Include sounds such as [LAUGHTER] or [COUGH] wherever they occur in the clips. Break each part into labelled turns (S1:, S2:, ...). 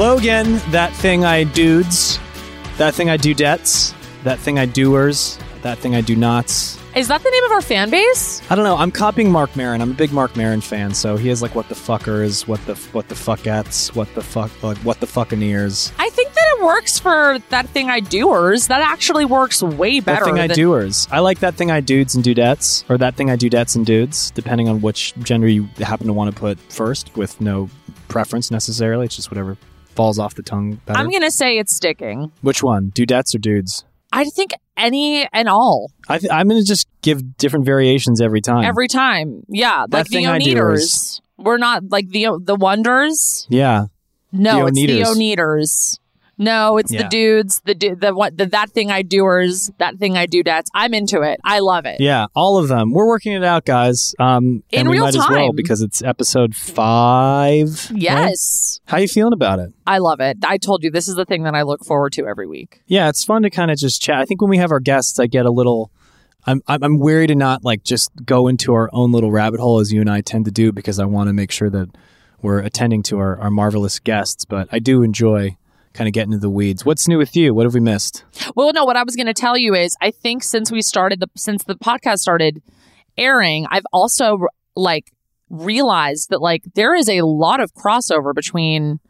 S1: Hello again, that thing I dudes, that thing I do debts, that thing I doers, that thing I do nots.
S2: Is that the name of our fan base?
S1: I don't know. I'm copying Marc Maron. I'm a big Marc Maron fan, so he has like what the fuckers, what the what the fuckettes, what the fuck, like what the fuckineers.
S2: I think that it works for that thing I doers. That actually works way better.
S1: That thing I doers. I like that thing I dudes and dudettes, or that thing I dudettes and dudes, depending on which gender you happen to want to put first, with no preference necessarily. It's just whatever falls off the tongue better.
S2: I'm gonna say it's sticking.
S1: which one, dudettes or dudes?
S2: I think any and all
S1: I th- I'm going to just give different variations every time.
S2: every time. Yeah,
S1: That
S2: like the
S1: thing I doers.
S2: Oneaters. We're not like the the wonders.
S1: yeah.
S2: No,
S1: The
S2: it's the
S1: Oneaters.
S2: No, it's
S1: Yeah.
S2: the dudes. The du- the what the that thing I doers. That thing I do. That's I'm into it. I love it.
S1: Yeah, all of them. We're working it out, guys. Um,
S2: In
S1: and we
S2: real
S1: might as well
S2: time.
S1: because it's episode five. right?
S2: Yes,
S1: How are you feeling about it?
S2: I love it. I told you this is the thing that I look forward to every week.
S1: Yeah, it's fun to kind of just chat. I think when we have our guests, I get a little. I'm I'm I'm wary to not like just go into our own little rabbit hole as you and I tend to do because I want to make sure that we're attending to our, our marvelous guests. But I do enjoy kind of getting into the weeds. What's new with you? What have we missed?
S2: Well, no, what I was going to tell you is I think since we started the since the podcast started airing, I've also like realized that like there is a lot of crossover between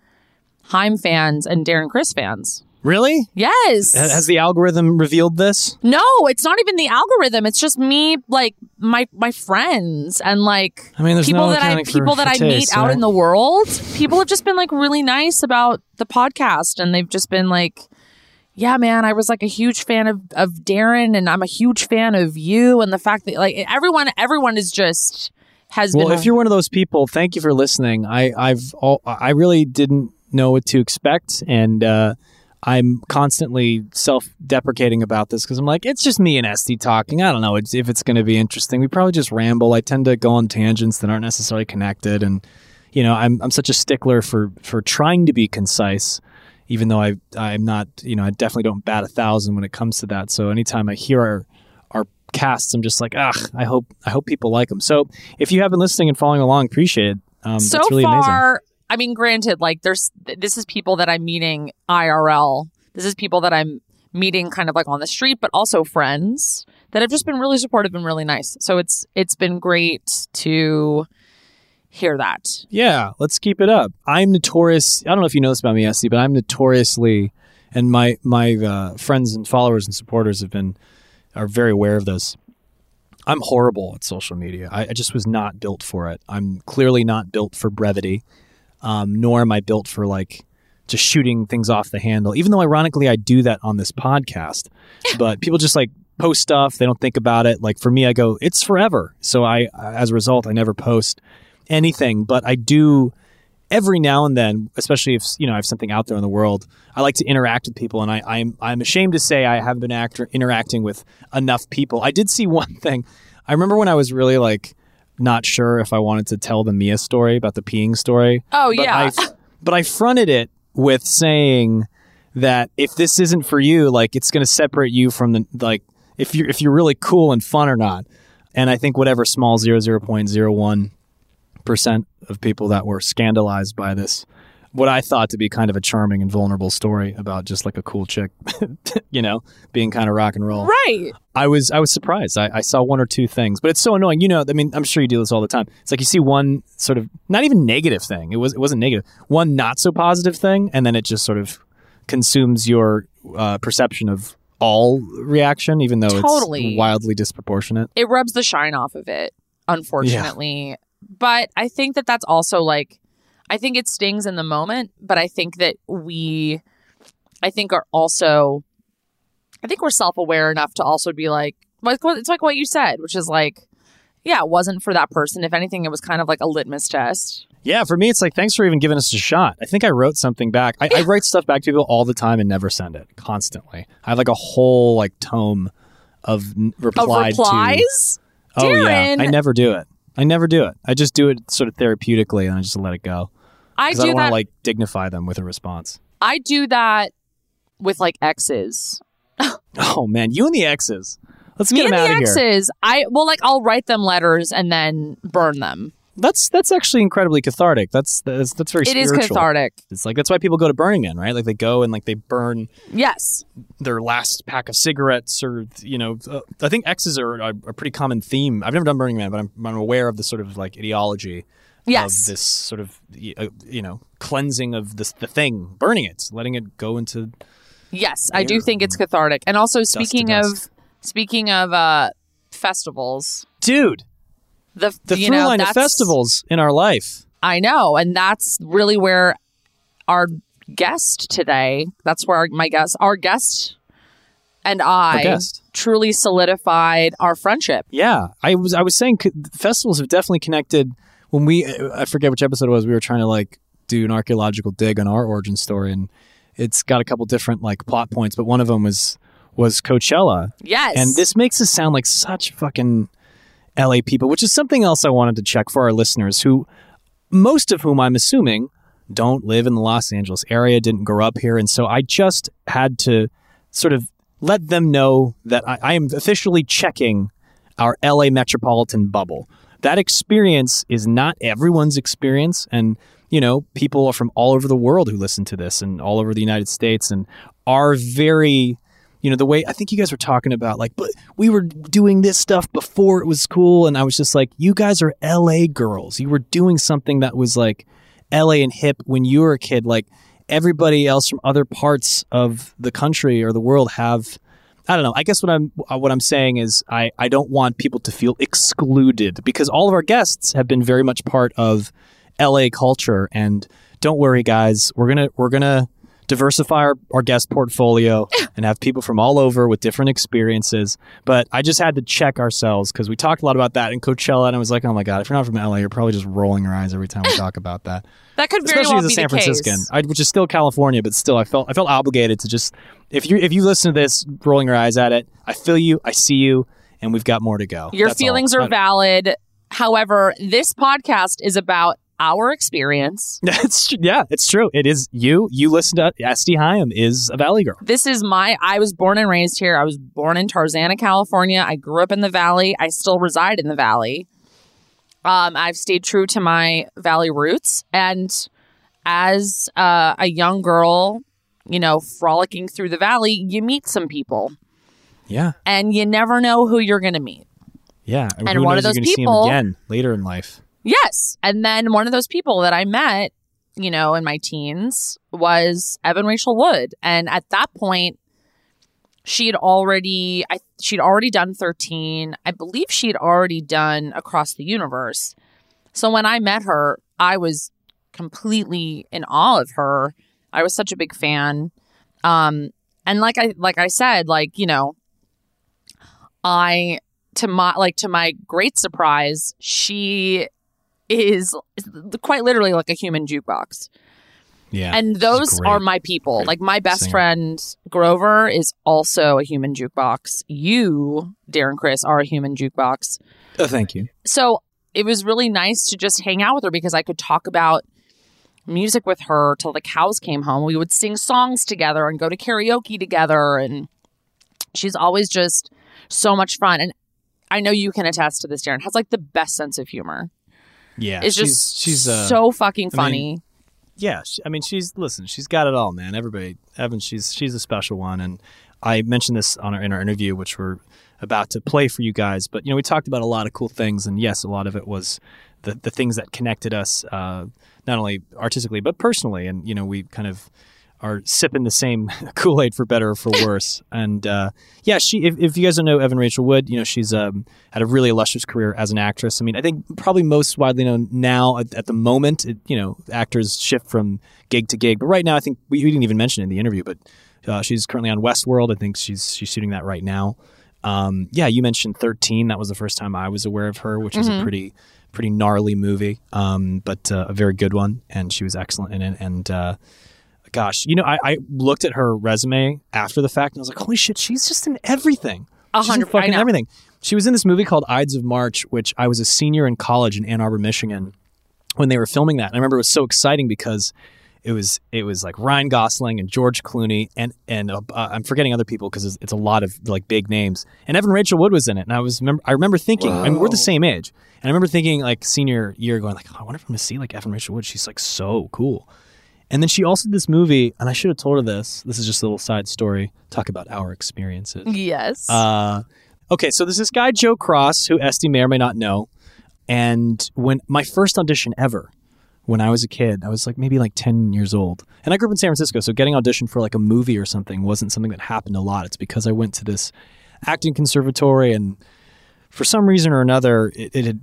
S2: Haim fans and Darren Criss fans.
S1: Really?
S2: Yes.
S1: Ha- Has the algorithm revealed this?
S2: no, it's not even the algorithm. It's just me, like my my friends and like
S1: I mean, there's
S2: people
S1: no
S2: that I
S1: for-
S2: people that
S1: for
S2: I meet
S1: taste,
S2: out
S1: right?
S2: in the world. People have just been like really nice about the podcast, and they've just been like, "Yeah, man, I was like a huge fan of of Darren, and I'm a huge fan of you, and the fact that like everyone everyone is just has been
S1: Well,
S2: been
S1: if you're one of those people, thank you for listening. I I've all, I really didn't know what to expect, and uh, I'm constantly self-deprecating about this because I'm like, it's just me and Esté talking. I don't know if it's going to be interesting. We probably just ramble. I tend to go on tangents that aren't necessarily connected, and you know, I'm I'm such a stickler for for trying to be concise. Even though I I'm not, you know, I definitely don't bat a thousand when it comes to that. So anytime I hear our our casts, I'm just like, ugh, I hope I hope people like them. So if you have been listening and following along, appreciate it. Um,
S2: so
S1: that's really amazing.
S2: I mean, granted, like there's this is people that I'm meeting IRL. This is people that I'm meeting kind of like on the street, but also friends that have just been really supportive and really nice. So it's it's been great to hear that.
S1: Yeah, let's keep it up. I'm notorious. I don't know if you know this about me, Esté, but I'm notoriously, and my my uh, friends and followers and supporters have been are very aware of this. I'm horrible at social media. I, I just was not built for it. I'm clearly not built for brevity, um, nor am I built for like just shooting things off the handle. Even though, ironically, I do that on this podcast, [LAUGHS] but people just like post stuff. They don't think about it. Like for me, I go, it's forever. So I, as a result, I never post anything. But I do every now and then, especially if you know I have something out there in the world, I like to interact with people, and I, I'm I'm ashamed to say I haven't been act- interacting with enough people. I did see [LAUGHS] one thing. I remember when I was really like not sure if I wanted to tell the Mia story about the peeing story.
S2: Oh
S1: But
S2: yeah.
S1: I, but I fronted it with saying that if this isn't for you, like it's going to separate you from the like if you're if you're really cool and fun or not. And I think whatever small zero zero point zero one percent of people that were scandalized by this, what I thought to be kind of a charming and vulnerable story about just like a cool chick, [LAUGHS] you know, being kind of rock and roll.
S2: right.
S1: I was I was surprised. I, I saw one or two things, but it's so annoying. You know, I mean, I'm sure you do this all the time. It's like you see one sort of not even negative thing. It was it wasn't negative. One not so positive thing, and then it just sort of consumes your uh, perception of all reaction, even though
S2: Totally.
S1: it's wildly disproportionate.
S2: It rubs the shine off of it, unfortunately. But I think that that's also like I think it stings in the moment, but I think that we I think are also I think we're self-aware enough to also be like it's like what you said, which is like yeah, it wasn't for that person. If anything, it was kind of like a litmus test.
S1: Yeah, for me, it's like thanks for even giving us a shot. I think I wrote something back. I, I write stuff back to people all the time and never send it constantly. I have like a whole like tome of n-
S2: Of
S1: replied to.
S2: replies?
S1: Oh yeah, I never do it. I never do it. I just do it sort of therapeutically and I just let it go
S2: I
S1: I
S2: do
S1: don't want
S2: that
S1: to like dignify them with a response.
S2: I do that with like exes. [LAUGHS]
S1: Oh man, you and the exes. Let's
S2: Me
S1: get
S2: and
S1: them
S2: the
S1: out of here.
S2: exes, I well, like I'll write them letters and then burn them.
S1: That's that's actually incredibly cathartic. That's that's, that's very
S2: It is
S1: spiritual.
S2: cathartic.
S1: It's like that's why people go to Burning Man, right? Like they go and like they burn
S2: Yes.
S1: their last pack of cigarettes, or you know, uh, I think X's are a, a pretty common theme. I've never done Burning Man, but I'm, I'm aware of the sort of like ideology
S2: Yes.
S1: of this sort of uh, you know cleansing of this the thing, burning it, letting it go into
S2: Yes, I do think it's cathartic. And also speaking of speaking of uh festivals,
S1: dude.
S2: the
S1: The
S2: you
S1: through
S2: know,
S1: line of festivals in our life.
S2: I know, and that's really where our guest today, that's where our, my guest our guest and I
S1: guest.
S2: truly solidified our friendship.
S1: Yeah, I was I was saying festivals have definitely connected. When we I forget which episode it was, we were trying to like do an archaeological dig on our origin story, and it's got a couple different like plot points, but one of them was was Coachella,
S2: Yes.
S1: and this makes us sound like such fucking LA people, which is something else I wanted to check for our listeners, who most of whom I'm assuming don't live in the Los Angeles area, didn't grow up here, and so I just had to sort of let them know that I, I am officially checking our LA metropolitan bubble. That experience is not everyone's experience, and you know, people are from all over the world who listen to this, and all over the United States, and are very you know the way i think you guys were talking about like but we were doing this stuff before it was cool. And i was just like you guys are la girls. You were doing something that was like la and hip when you were a kid. Like everybody else from other parts of the country or the world have I don't know. I guess what I'm uh, what I'm saying is I, I don't want people to feel excluded because all of our guests have been very much part of LA culture and don't worry guys, we're going to we're going to diversify our, our guest portfolio and have people from all over with different experiences. But I just had to check ourselves because we talked a lot about that in Coachella, and I was like, oh my god, if you're not from LA, you're probably just rolling your eyes every time we [LAUGHS] talk about that.
S2: that could very
S1: Especially
S2: well
S1: as a San. Franciscan, I, which is still California, but still, I felt I felt obligated to just if you if you listen to this, rolling your eyes at it, I feel you, I see you, and we've got more to go.
S2: Your
S1: That's
S2: feelings
S1: I-
S2: are valid. However, this podcast is about our experience. [LAUGHS]
S1: Tr- yeah, it's true. It is you. You listen to Esté Haim is a Valley girl.
S2: This is my I was born and raised here. I was born in Tarzana, California. I grew up in the valley. I still reside in the valley. Um, I've stayed true to my valley roots and as uh, a young girl, you know, frolicking through the valley, you meet some people
S1: Yeah,
S2: and you never know who you're going to meet.
S1: yeah.
S2: And
S1: who
S2: one of those people-
S1: again later in life.
S2: Yes. And then one of those people that I met, you know, in my teens was Evan Rachel Wood. And at that point, she had already I she'd already done 13. I believe she'd already done Across the Universe. So when I met her, I was completely in awe of her. I was such a big fan. Um and like I like I said, like, you know, I to my like to my great surprise, she is quite literally like a human jukebox.
S1: Yeah,
S2: And those are my people.
S1: Great
S2: Like my best
S1: singer.
S2: friend Grover is also a human jukebox. You, Darren Criss, are a human jukebox.
S1: Oh, thank you.
S2: So it was really nice to just hang out with her because I could talk about music with her till the cows came home. We would sing songs together and go to karaoke together and she's always just so much fun. And I know you can attest to this, Darren, has like the best sense of humor.
S1: Yeah,
S2: It's just
S1: she's uh,
S2: so fucking
S1: I
S2: funny.
S1: mean, yeah. I mean, she's listen. She's got it all, man. Everybody, Evan. She's she's a special one, and I mentioned this on our in our interview, which we're about to play for you guys. But you know, we talked about a lot of cool things, and yes, a lot of it was the the things that connected us, uh, not only artistically but personally. And you know, we kind of are sipping the same [LAUGHS] Kool Aid for better or for [LAUGHS] worse. and uh, yeah, she. If, if you guys don't know Evan Rachel Wood, you know she's um, had a really illustrious career as an actress. I mean, I think probably most widely known now at, at the moment. It, you know, actors shift from gig to gig, but right now, I think we, we didn't even mention it in the interview, but uh, she's currently on Westworld. I think she's she's shooting that right now. Um, yeah, you mentioned Thirteen. That was the first time I was aware of her, which is a pretty pretty gnarly movie, um, but uh, a very good one, and she was excellent in it. And uh, gosh, you know, I, I looked at her resume after the fact, and I was like, holy shit, she's just in everything.
S2: A
S1: She's in
S2: hundred-
S1: fucking everything. She was in this movie called Ides of March, which I was a senior in college in Ann Arbor, Michigan, when they were filming that. And I remember it was so exciting because it was it was like Ryan Gosling and George Clooney and and uh, I'm forgetting other people because it's, it's a lot of like big names. And Evan Rachel Wood was in it, and I was remember I remember thinking, I mean, we're the same age, And I remember thinking like senior year, going like, oh, I wonder if I'm going to see like Evan Rachel Wood. She's like so cool. And then she also did this movie, and I should have told her this. This is just a little side story. Talk about our experiences.
S2: Yes.
S1: Uh, okay, so there's this guy Joe Cross who Esté may or may not know, and when my first audition ever, when I was a kid, I was like maybe like 10 years old, and I grew up in San Francisco, so getting auditioned for like a movie or something wasn't something that happened a lot. It's because I went to this acting conservatory and for some reason or another, it, it had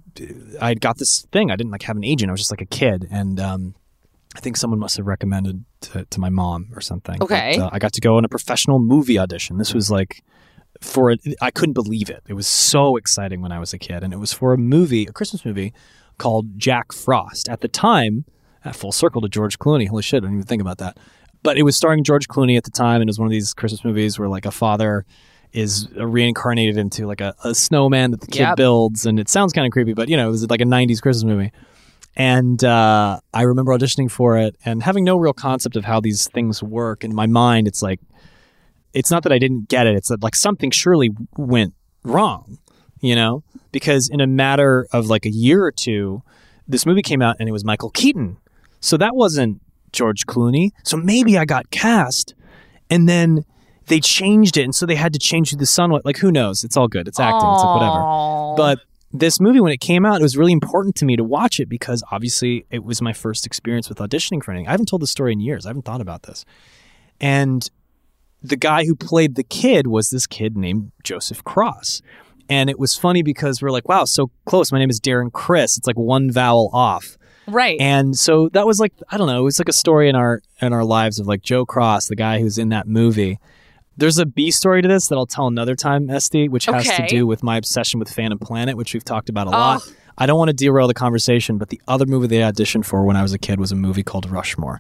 S1: I got this thing. I didn't like have an agent. I was just like a kid, and um, I think someone must have recommended to, to my mom or something.
S2: Okay.
S1: But, uh, I got to go on a professional movie audition. This was like for a, I couldn't believe it. It was so exciting when I was a kid, and it was for a movie, a Christmas movie called Jack Frost. At the time, at full circle to George Clooney. Holy shit! I didn't even think about that. But it was starring George Clooney at the time, and it was one of these Christmas movies where like a father is reincarnated into like a, a snowman that the kid
S2: Yep.
S1: builds, and it sounds kind of creepy, but you know, it was like a '90s Christmas movie. And uh, I remember auditioning for it and having no real concept of how these things work. In my mind, it's like, it's not that I didn't get it. It's that like something surely went wrong, you know? Because in a matter of like a year or two, this movie came out and it was Michael Keaton. So that wasn't George Clooney. So maybe I got cast and then they changed it. And so they had to change who the son was. Like, who knows? It's all good. It's acting. It's like whatever. But this movie, when it came out, it was really important to me to watch it because obviously it was my first experience with auditioning for anything. I haven't told this story in years. I haven't thought about this. And the guy who played the kid was this kid named Joseph Cross. And it was funny because we're like, wow, so close. My name is Darren Criss. It's like one vowel off.
S2: right.
S1: And so that was like I don't know, it was like a story in our in our lives of like Joe Cross, the guy who's in that movie. There's a B story to this that I'll tell another time, Esté, which has to do with my obsession with Phantom Planet, which we've talked about a
S2: Oh.
S1: lot. I don't want to derail the conversation, but the other movie they auditioned for when I was a kid was a movie called Rushmore,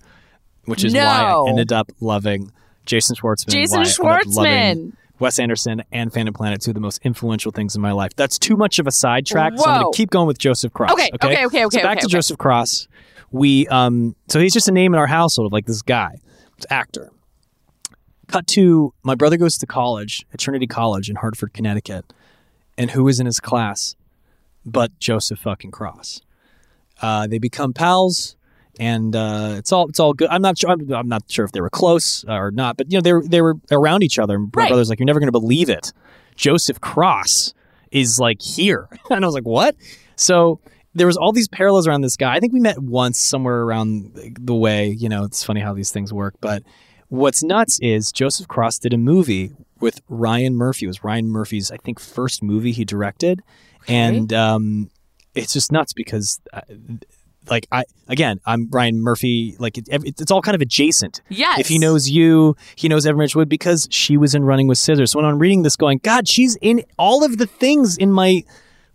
S1: which is why I ended up loving Jason Schwartzman.
S2: Jason
S1: why I ended up loving
S2: Schwartzman.
S1: Wes Anderson and Phantom Planet, two of the most influential things in my life. That's too much of a sidetrack, so I'm going to keep going with Joseph Cross.
S2: Okay, okay, okay, okay,
S1: So back
S2: okay,
S1: to
S2: okay.
S1: Joseph Cross. We um, so he's just a name in our household of like this guy, this actor. Cut to my brother goes to college at Trinity College in Hartford, Connecticut, and who is in his class but Joseph fucking Cross. Uh, they become pals, and uh, it's all it's all good. I'm not sure. I'm, I'm not sure if they were close or not, but you know they were they were around each other. My
S2: Right.
S1: brother's like, "You're never going to believe it. Joseph Cross is like here," [LAUGHS] and I was like, "What?" So there was all these parallels around this guy. I think we met once somewhere around the way. You know, it's funny how these things work. But what's nuts is Joseph Cross did a movie with Ryan Murphy. It was Ryan Murphy's, I think, first movie he directed, and um, it's just nuts because. Uh, like I again, I'm Ryan Murphy. Like it, it's all kind of adjacent.
S2: Yes.
S1: If he knows you, he knows Evan Wood because she was in Running with Scissors. So when I'm reading this, going, God, she's in all of the things in my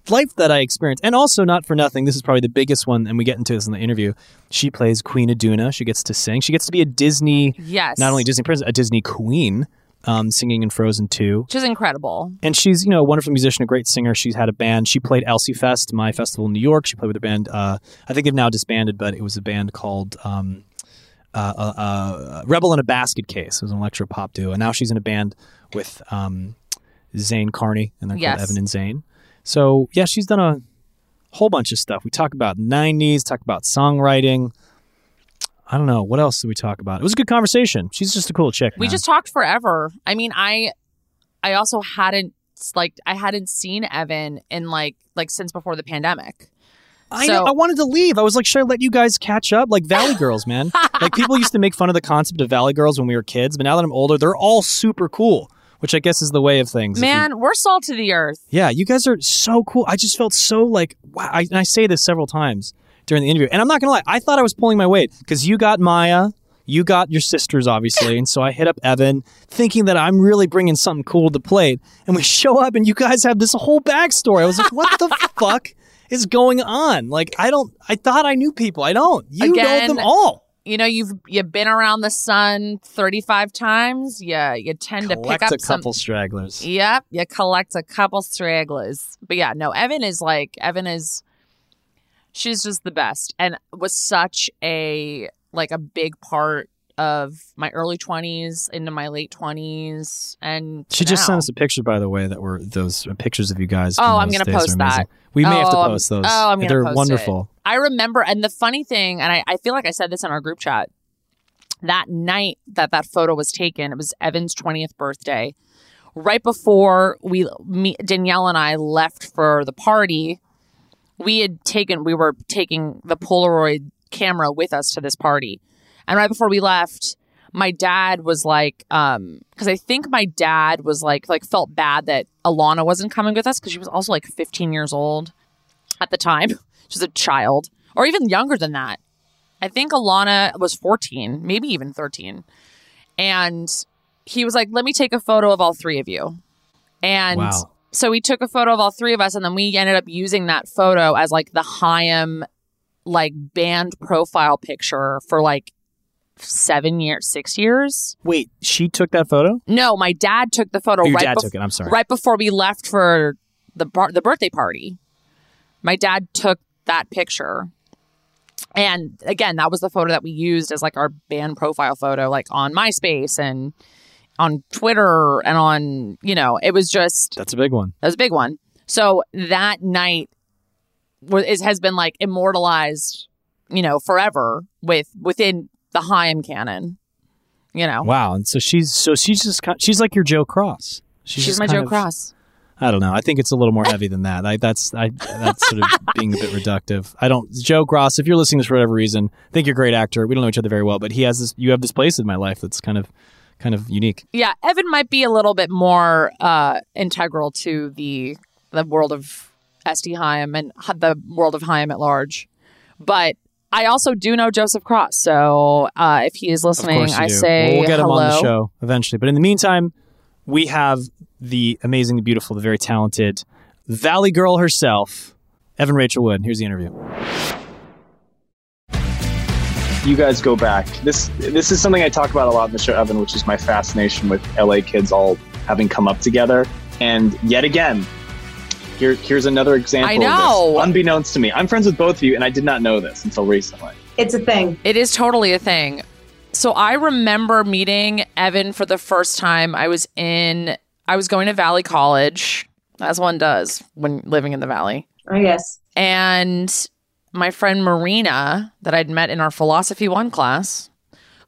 S1: life that I experienced. And also, not for nothing, this is probably the biggest one, and we get into this in the interview. She plays Queen Iduna. She gets to sing. She gets to be a Disney,
S2: Yes.
S1: not only Disney princess, a Disney queen, um, singing in Frozen 2.
S2: Which is incredible.
S1: And she's, you know, a wonderful musician, a great singer. She's had a band. She played Elsie Fest, my festival in New York. She played with a band. Uh, I think they've now disbanded, but it was a band called um, uh, uh, uh, Rebel and a Basketcase. It was an electro pop duo. And now she's in a band with um, Zane Carney, and they're
S2: Yes.
S1: called Evan and Zane. So, yeah, she's done a whole bunch of stuff. We talk about 90s, talk about songwriting. I don't know. What else did we talk about? It was a good conversation. She's just a cool chick.
S2: We
S1: man.
S2: just talked forever. I mean, I I also hadn't like I hadn't seen Evan in like like since before the pandemic.
S1: I
S2: So-
S1: know. I wanted to leave. I was like, should I let you guys catch up? Like Valley Girls, man. [LAUGHS] like people used to make fun of the concept of Valley Girls when we were kids, but now that I'm older, they're all super cool, which I guess is the way of things. If you-
S2: Man, we're salt to the earth.
S1: yeah, you guys are so cool. I just felt so like wow. I, and I say this several times during the interview, and I'm not gonna lie. I thought I was pulling my weight because you got Maya. You got your sisters, obviously, and so I hit up Evan, thinking that I'm really bringing something cool to the plate. And we [LAUGHS] show up, and you guys have this whole backstory. I was like, "What the [LAUGHS] fuck is going on?" Like, I don't. I thought I knew people. I don't. You
S2: Again,
S1: know them all.
S2: You know, you've you've been around the sun 35 times. Yeah, you tend to pick up
S1: a couple stragglers.
S2: Yep, you collect a couple stragglers. But yeah, no, Evan is like Evan is she's just the best and was such a like a big part of my early 20s into my late 20s and
S1: She just
S2: now.
S1: sent us a picture, by the way, that were those pictures of you guys.
S2: Oh, I'm gonna post that.
S1: We may have to
S2: Oh, um,
S1: post those.
S2: oh, I'm gonna
S1: They're
S2: post it.
S1: wonderful.
S2: I remember, and the funny thing, and I, I feel like I said this in our group chat, that night that that photo was taken, it was Evan's 20th birthday. Right before we, me, Danielle and I left for the party, we had taken, we were taking the Polaroid camera with us to this party. And right before we left, my dad was like, um, because I think my dad was like, like felt bad that Alana wasn't coming with us because she was also like 15 years old at the time. [LAUGHS] She was a child, or even younger than that. I think Alana was 14, maybe even 13. And he was like, let me take a photo of all three of you. And
S1: Wow.
S2: so we took a photo of all three of us, and then we ended up using that photo as like the Haim like band profile picture for like seven years, six years.
S1: Wait, she took that photo?
S2: No, my dad took the photo
S1: Oh, your
S2: right
S1: dad
S2: bef-
S1: took it. I'm sorry.
S2: right before we left for the bar- the birthday party. My dad took that picture. And again, that was the photo that we used as like our band profile photo like on MySpace and on Twitter and on, you know, it was just
S1: That's a big one.
S2: that was a big one. So that night was is, has been like immortalized, you know, forever with within the Haim canon. You know,
S1: Wow. And so she's so she's just kind she's like your Joe Cross.
S2: she's,
S1: just
S2: my Joe
S1: of-
S2: Cross.
S1: I don't know. I think it's a little more heavy than that. I, that's I that's sort of [LAUGHS] being a bit reductive. I don't Joe Cross. If you're listening to this for whatever reason, I think you're a great actor. We don't know each other very well, but he has this. You have this place in my life that's kind of kind of unique.
S2: yeah, Evan might be a little bit more uh, integral to the the world of Esté Haim and the world of Haim at large. But I also do know Joseph Cross, so uh, if he is listening, I
S1: do.
S2: say
S1: Well, we'll get
S2: hello.
S1: him on the show eventually. But in the meantime, we have the amazing, the beautiful, the very talented Valley Girl herself, Evan Rachel Wood. Here's the interview.
S3: you guys go back. This this is something I talk about a lot in the show, Evan, which is my fascination with LA kids all having come up together. And yet again, here here's another example.
S2: I
S3: Of
S2: know.
S3: this. Unbeknownst to me, I'm friends with both of you, and I did not know this until recently.
S4: It's a thing.
S2: It is totally a thing. So I remember meeting Evan for the first time. I was in I was going to Valley College, as one does when living in the valley.
S4: Oh yes.
S2: And my friend Marina, that I'd met in our philosophy one class,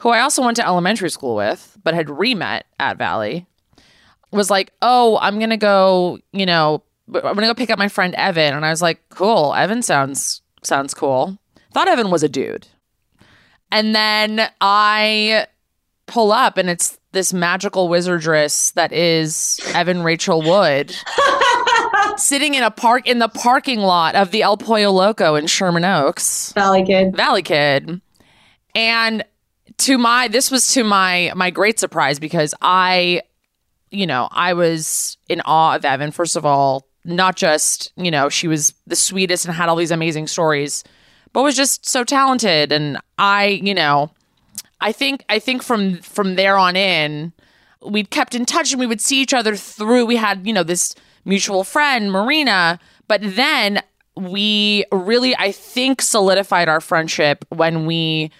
S2: who I also went to elementary school with, but had re-met at Valley, was like, "Oh, I'm gonna go. You know, I'm gonna go pick up my friend Evan." And I was like, "Cool. Evan sounds sounds cool." Thought Evan was a dude, and then I pull up, and it's this magical wizardress that is Evan Rachel Wood [LAUGHS] sitting in a park in the parking lot of the El Pollo Loco in Sherman Oaks,
S4: Valley kid.
S2: Valley Kid. And to my this was to my my great surprise because I you know, I was in awe of Evan first of all, not just, you know, she was the sweetest and had all these amazing stories, but was just so talented and I, you know, I think I think from from there on in we'd kept in touch and we would see each other through we had, you know, this mutual friend, Marina, but then we really I think solidified our friendship when we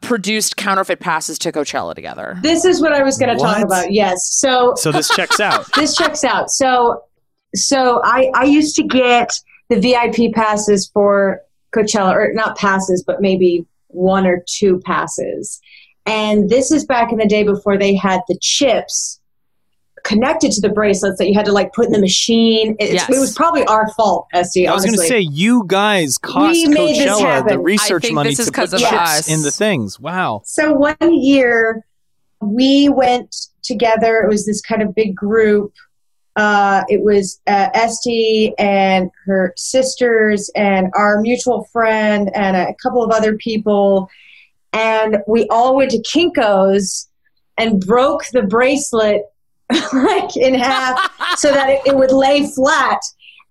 S2: produced counterfeit passes to Coachella together.
S4: This is what I was going to talk about. Yes. So
S1: So this checks [LAUGHS] out.
S4: this checks out. So so I I used to get the VIP passes for Coachella or not passes but maybe one or two passes. And this is back in the day before they had the chips connected to the bracelets that you had to like put in the machine. It's,
S2: Yes.
S4: It was probably our fault, Esté.
S1: I was going to say you guys cost
S4: We
S1: Coachella the research money to put
S2: 'cause of
S1: chips
S2: us.
S1: in the things. Wow.
S4: So one year we went together. It was this kind of big group. Uh, it was uh, Esté and her sisters and our mutual friend and a couple of other people. And we all went to Kinko's and broke the bracelet [LAUGHS] like in half [LAUGHS] so that it, it would lay flat.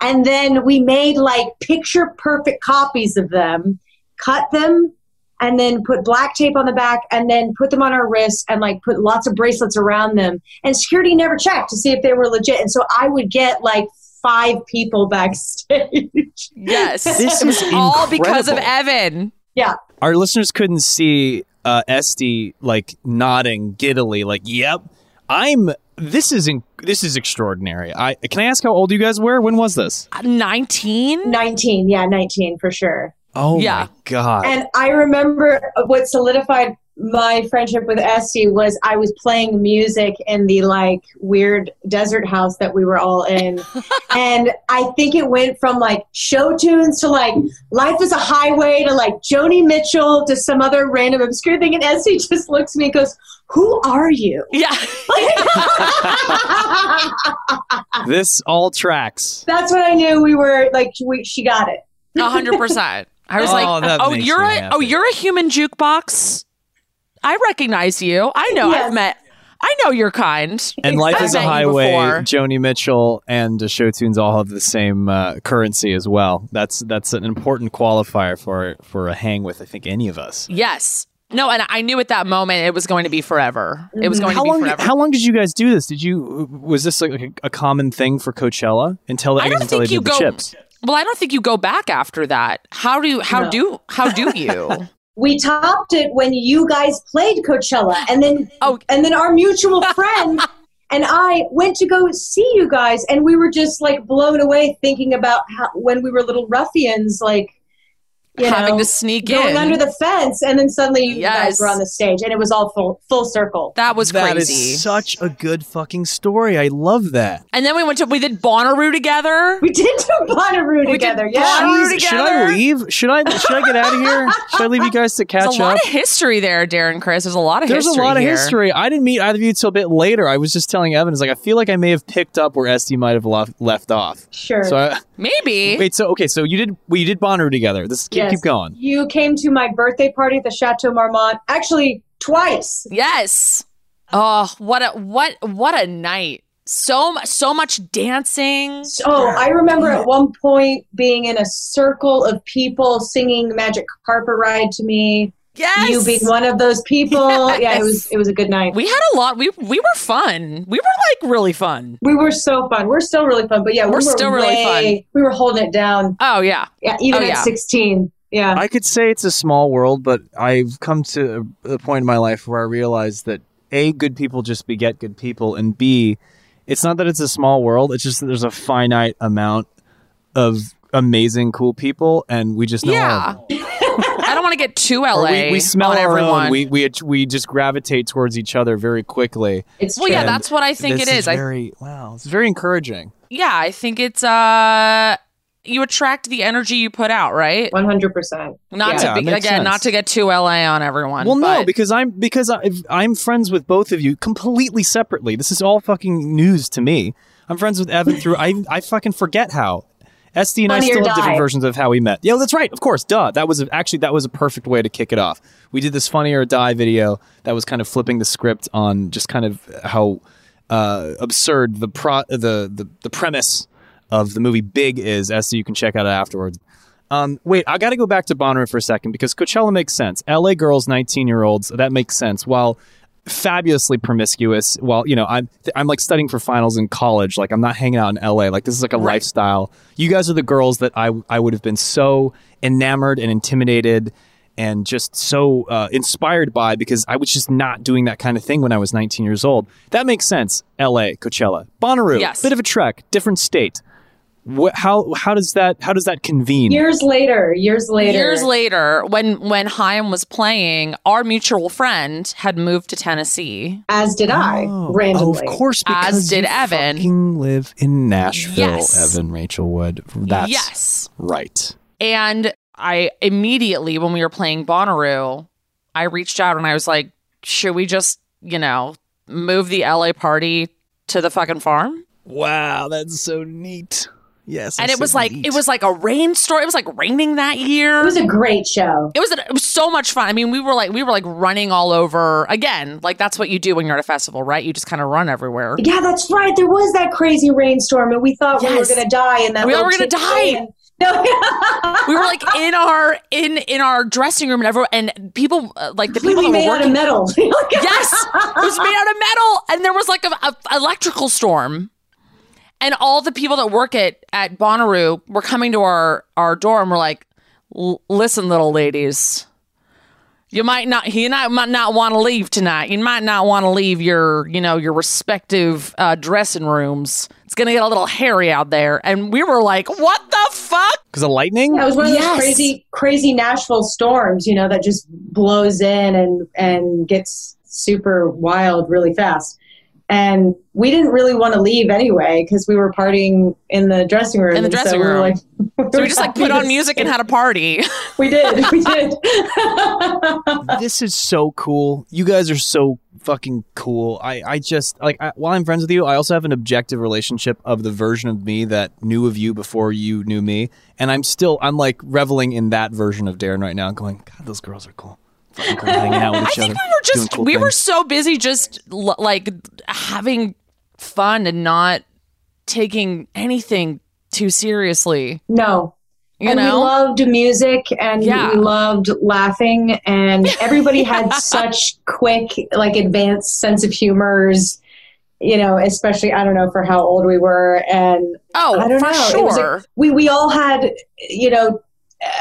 S4: And then we made like picture perfect copies of them, cut them, and then put black tape on the back and then put them on our wrists and like put lots of bracelets around them. And security never checked to see if they were legit. And so I would get like five people backstage. [LAUGHS]
S2: Yes.
S1: This
S2: it was
S1: is [LAUGHS]
S2: all because of Evan. Yeah.
S1: Our listeners couldn't see uh, Esté like nodding giddily, like, "Yep, I'm." This is in, this is extraordinary. I can I ask how old you guys were? When was this?
S2: 19?
S4: 19, yeah, 19 for sure.
S1: Oh
S2: Yeah.
S1: my god!
S4: And I remember what solidified my friendship with Esté was I was playing music in the like weird desert house that we were all in. [LAUGHS] and I think it went from like show tunes to like Life is a Highway to like Joni Mitchell to some other random obscure thing. And Esté just looks at me and goes, Who are you?
S2: Yeah. [LAUGHS]
S1: this all tracks.
S4: That's when I knew we were like, we, she got it.
S2: A hundred percent. I was
S1: Oh,
S2: like, "Oh, you're a
S1: happy.
S2: oh, you're a human jukebox. I recognize you. I know.
S4: Yes.
S2: I've met. I know you're kind.
S1: And Life
S2: I've
S1: is a Highway. Joni Mitchell, and uh, Show Tunes all have the same uh, currency as well. That's that's an important qualifier for for a hang with. I think any of us.
S2: Yes. No, and I knew at that moment it was going to be forever. It was going
S1: How
S2: to be
S1: long?
S2: forever.
S1: How long did you guys do this? Did you was this like a, a common thing for Coachella until I,
S2: I don't
S1: until they
S2: think you
S1: did the
S2: go.
S1: chips?
S2: Well, I don't think you go back after that. How do you? How
S4: No.
S2: do? How do you? [LAUGHS]
S4: we topped it when you guys played Coachella, and then
S2: Oh.
S4: and then our mutual [LAUGHS] friend and I went to go see you guys, and we were just like blown away thinking about how when we were little ruffians, like you
S2: Having
S4: know,
S2: to sneak
S4: going
S2: in.
S4: under the fence, and then suddenly you
S2: Yes.
S4: guys were on the stage, and it was all full full circle.
S2: that was
S1: That is
S2: crazy.
S1: such a good fucking story. I love that.
S2: and then we went to we did Bonnaroo together.
S4: We did do Bonnaroo
S2: We did
S4: together, yeah.
S2: Bonnaroo
S1: Jeez, should. I leave? Should I should I get out of here? Should I leave you guys to catch up?
S2: There's a
S1: up?
S2: lot of history there, Darren Criss. There's a lot of
S1: There's
S2: history
S1: a lot of
S2: here.
S1: history. I didn't meet either of you until a bit later. I was just telling Evan, it's like I feel like I may have picked up where Esté might have left, left off.
S4: Sure.
S1: So I,
S2: Maybe.
S1: wait, so okay, so you did well, you did Bonnaroo together. This keep,
S4: Yes.
S1: keep going.
S4: You came to my birthday party at the Chateau Marmont, actually twice.
S2: Yes. Oh, what a what what a night. So so much dancing.
S4: Oh, I remember at one point being in a circle of people singing "Magic Carpet Ride" to me.
S2: Yes.
S4: You being one of those people. Yeah, it was it was a good night.
S2: we had a lot. We we were fun. We were like really fun.
S4: We were so fun. We're still really fun, but yeah,
S2: We're
S4: we were
S2: still really
S4: way- We were holding it down.
S2: Oh yeah.
S4: Yeah, even
S2: Oh,
S4: at
S2: yeah.
S4: sixteen. Yeah.
S1: I could say it's a small world, but I've come to a point in my life where I realize that A, good people just beget good people, and B, it's not that it's a small world, it's just that there's a finite amount of amazing, cool people, and we just know all
S2: Yeah.
S1: Them.
S2: I don't want to get too LA.
S1: Or we, we smell
S2: on everyone.
S1: own. We, we we just gravitate towards each other very quickly.
S4: it's
S2: well,
S4: true.
S2: yeah, that's what I think
S1: this
S2: it is. I,
S1: very wow. It's very encouraging.
S2: yeah, I think it's uh you attract the energy you put out, right?
S4: one hundred percent.
S2: Not
S1: Yeah,
S2: to be
S1: makes
S2: again,
S1: sense.
S2: not to get too LA on everyone.
S1: Well, no, because I'm because I, I'm friends with both of you completely separately. This is all fucking news to me. I'm friends with Evan through I I fucking forget how. Esté and I still have different versions of how we met. Yeah, that's right. Of course, duh. That was actually that was a perfect way to kick it off. We did this funny or die video that was kind of flipping the script on just kind of how uh, absurd the pro the, the the premise of the movie Big is. Esté, you can check out it afterwards. Um, wait, I got to go back to Bonnaroo for a second because Coachella makes sense. LA girls, 19 year olds, that makes sense. While fabulously promiscuous, while you know I'm I'm like studying for finals in college. Like I'm not hanging out in LA. Like this is like a
S2: Right.
S1: lifestyle. You guys are the girls that I I would have been so enamored and intimidated and just so uh, inspired by because I was just not doing that kind of thing when I was 19 years old. That makes sense. LA, Coachella, Bonnaroo,
S2: Yes.
S1: bit of a trek, different state. What, how how does that how does that convene?
S4: Years later, years later,
S2: Years later, when when Haim was playing, our mutual friend had moved to Tennessee.
S4: as did I,
S1: Oh,
S4: randomly.
S1: of course,
S2: As did
S1: you
S2: Evan.
S1: fucking live in Nashville,
S2: Yes.
S1: Evan Rachel Wood. That's
S2: yes.
S1: right.
S2: And I immediately, when we were playing Bonnaroo, I reached out and I was like, should we just, you know, move the LA party to the fucking farm?
S1: Wow, that's so neat. Yes,
S2: and
S1: that's
S2: it was like
S1: neat.
S2: it was like a rainstorm. It was like raining that year.
S4: It was a great show.
S2: it was it was so much fun. I mean, we were like we were like running all over again. Like that's what you do when you're at a festival, right? You just kind of run everywhere.
S4: Yeah, that's right. There was that crazy rainstorm, and we thought we were going to die And that.
S2: We thought
S4: little
S2: we were gonna die.
S4: can. [LAUGHS]
S2: We were like in our in in our dressing room and everyone and people uh, like the people
S4: completely
S2: that were
S4: made out of metal. [LAUGHS]
S2: yes, it was made out of metal, and there was like a, a electrical storm, and all the people that work at at Bonnaroo were coming to our our door and were like, "Listen, little ladies, You might not. You not, might not want to leave tonight. You might not want to leave your, you know, your respective uh, dressing rooms. It's gonna get a little hairy out there. And we were like, "What the fuck?"
S1: Because of lightning.
S4: Yeah, it was one of
S2: Yes.
S4: those crazy, crazy Nashville storms, you know, that just blows in and and gets super wild really fast. And we didn't really want to leave anyway because we were partying in the dressing room.
S2: In the dressing
S4: so we were
S2: room.
S4: like,
S2: So we just like put on music and had a party. [LAUGHS]
S4: We did. We did. [LAUGHS]
S1: this is so cool. You guys are so fucking cool. I, I just like I, while I'm friends with you, I also have an objective relationship of the version of me that knew of you before you knew me, and I'm still I'm like reveling in that version of Darren right now, going, God, those girls are cool. Fucking cool, hanging out with
S2: I
S1: each
S2: think
S1: other.
S2: we were just
S1: cool
S2: we were so busy just l- like having fun and not taking anything too seriously.
S4: no.
S2: You
S4: and
S2: know,
S4: we loved music and
S2: Yeah.
S4: we loved laughing and [LAUGHS] everybody had such quick like advanced sense of humors you know especially i don't know for how old we were and
S2: oh,
S4: I don't
S2: for
S4: know. It was
S2: sure.
S4: a- we we all had you know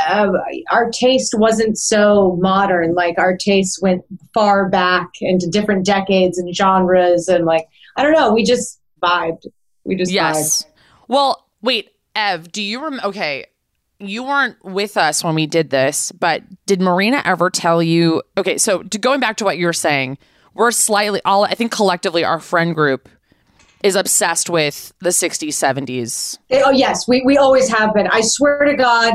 S4: uh, our taste wasn't so modern like our taste went far back into different decades and genres and like i don't know we just vibed we just
S2: yes. Well, wait, Ev, do you remember? Okay, you weren't with us when we did this, but did Marina ever tell you? Okay, so to going back to what you were saying, we're slightly all. I think collectively, our friend group is obsessed with the 60s, 70s.
S4: vibed. oh yes we, we always have been i swear to god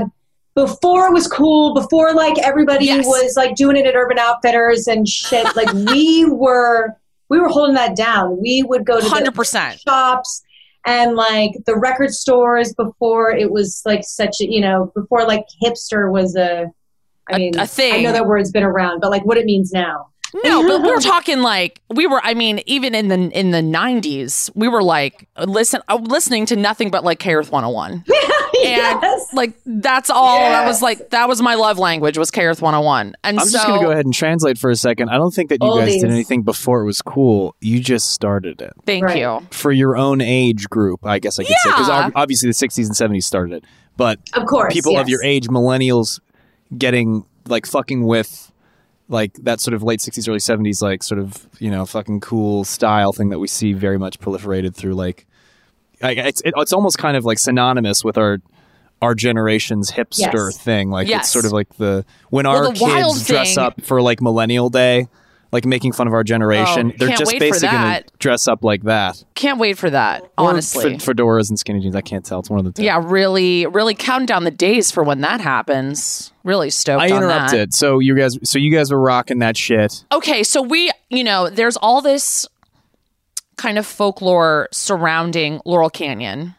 S4: before it was cool before like everybody
S2: Yes.
S4: was like doing it at urban outfitters and shit [LAUGHS] like we were we were holding that down we would go to
S2: Hundred percent.
S4: shops and like the record stores before it was like such a you know before like hipster was a I mean
S2: a thing.
S4: I know that word's been around, but like what it means now.
S2: No, [LAUGHS] but we were talking like we were. I mean, even in the in the nineties, we were like listen, uh, listening to nothing but like K-Earth One Hundred One, and [LAUGHS] [LAUGHS]
S4: yes.
S2: like that's all. That was like that was my love language was K-Earth One Hundred One. And
S1: I'm
S2: so
S1: just gonna go ahead and translate for a second. I don't think that you guys did anything before it was cool. You just started it
S2: thank
S4: Right.
S2: you.
S1: for your own age group. I guess I could say because obviously the 60s and 70s started it, but
S4: of course.
S1: people of your age, millennials, getting like fucking with like that sort of late 60s, early 70s, like sort of you know fucking cool style thing that we see very much proliferated through like, like it's it, it's almost kind of like synonymous with our our generation's hipster
S4: Yes.
S1: thing. Like
S2: Yes.
S1: it's sort of like the when
S2: Well,
S1: our
S2: the
S1: kids dress
S2: thing-
S1: up for like millennial day. Like making fun of our generation,
S2: Oh,
S1: they're just basically gonna dress up like that.
S2: Can't wait for that.
S1: Or
S2: Honestly,
S1: fe- fedoras and skinny jeans. I can't tell. It's one of the two.
S2: yeah, really, really counting down the days for when that happens. Really stoked.
S1: I
S2: on that.
S1: interrupted. So you guys, so you guys were rocking that shit.
S2: okay, so we, you know, there's all this kind of folklore surrounding Laurel Canyon.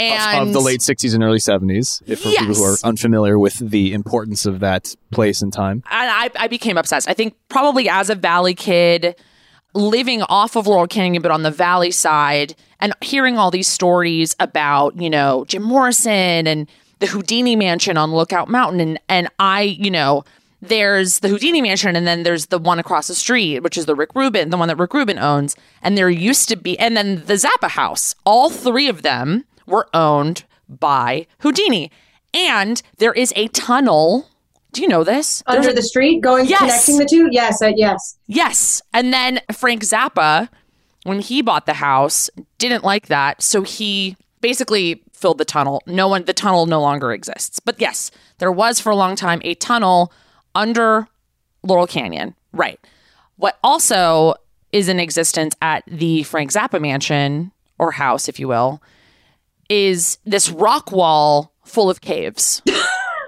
S1: Of,
S2: And
S1: of the late '60s and early '70s. If for people who are unfamiliar with the importance of that place and time,
S2: and I, I became obsessed. I think probably as a Valley kid, living off of Laurel Canyon, but on the Valley side, and hearing all these stories about, you know, Jim Morrison and the Houdini Mansion on Lookout Mountain. And, and I, you know, there's the Houdini Mansion, and then there's the one across the street, which is the Rick Rubin, the one that Rick Rubin owns. And there used to be, and then the Zappa house. All three of them were owned by Houdini. And there is a tunnel. Do you know this?
S4: Under
S2: a-
S4: the street going
S2: Yes.
S4: connecting the two. Yes, uh, yes.
S2: Yes. And then Frank Zappa, when he bought the house, didn't like that. So he basically filled the tunnel. No one, the tunnel no longer exists. But yes, there was for a long time a tunnel under Laurel Canyon. Right. What also is in existence at the Frank Zappa mansion or house, if you will, is this rock wall full of caves.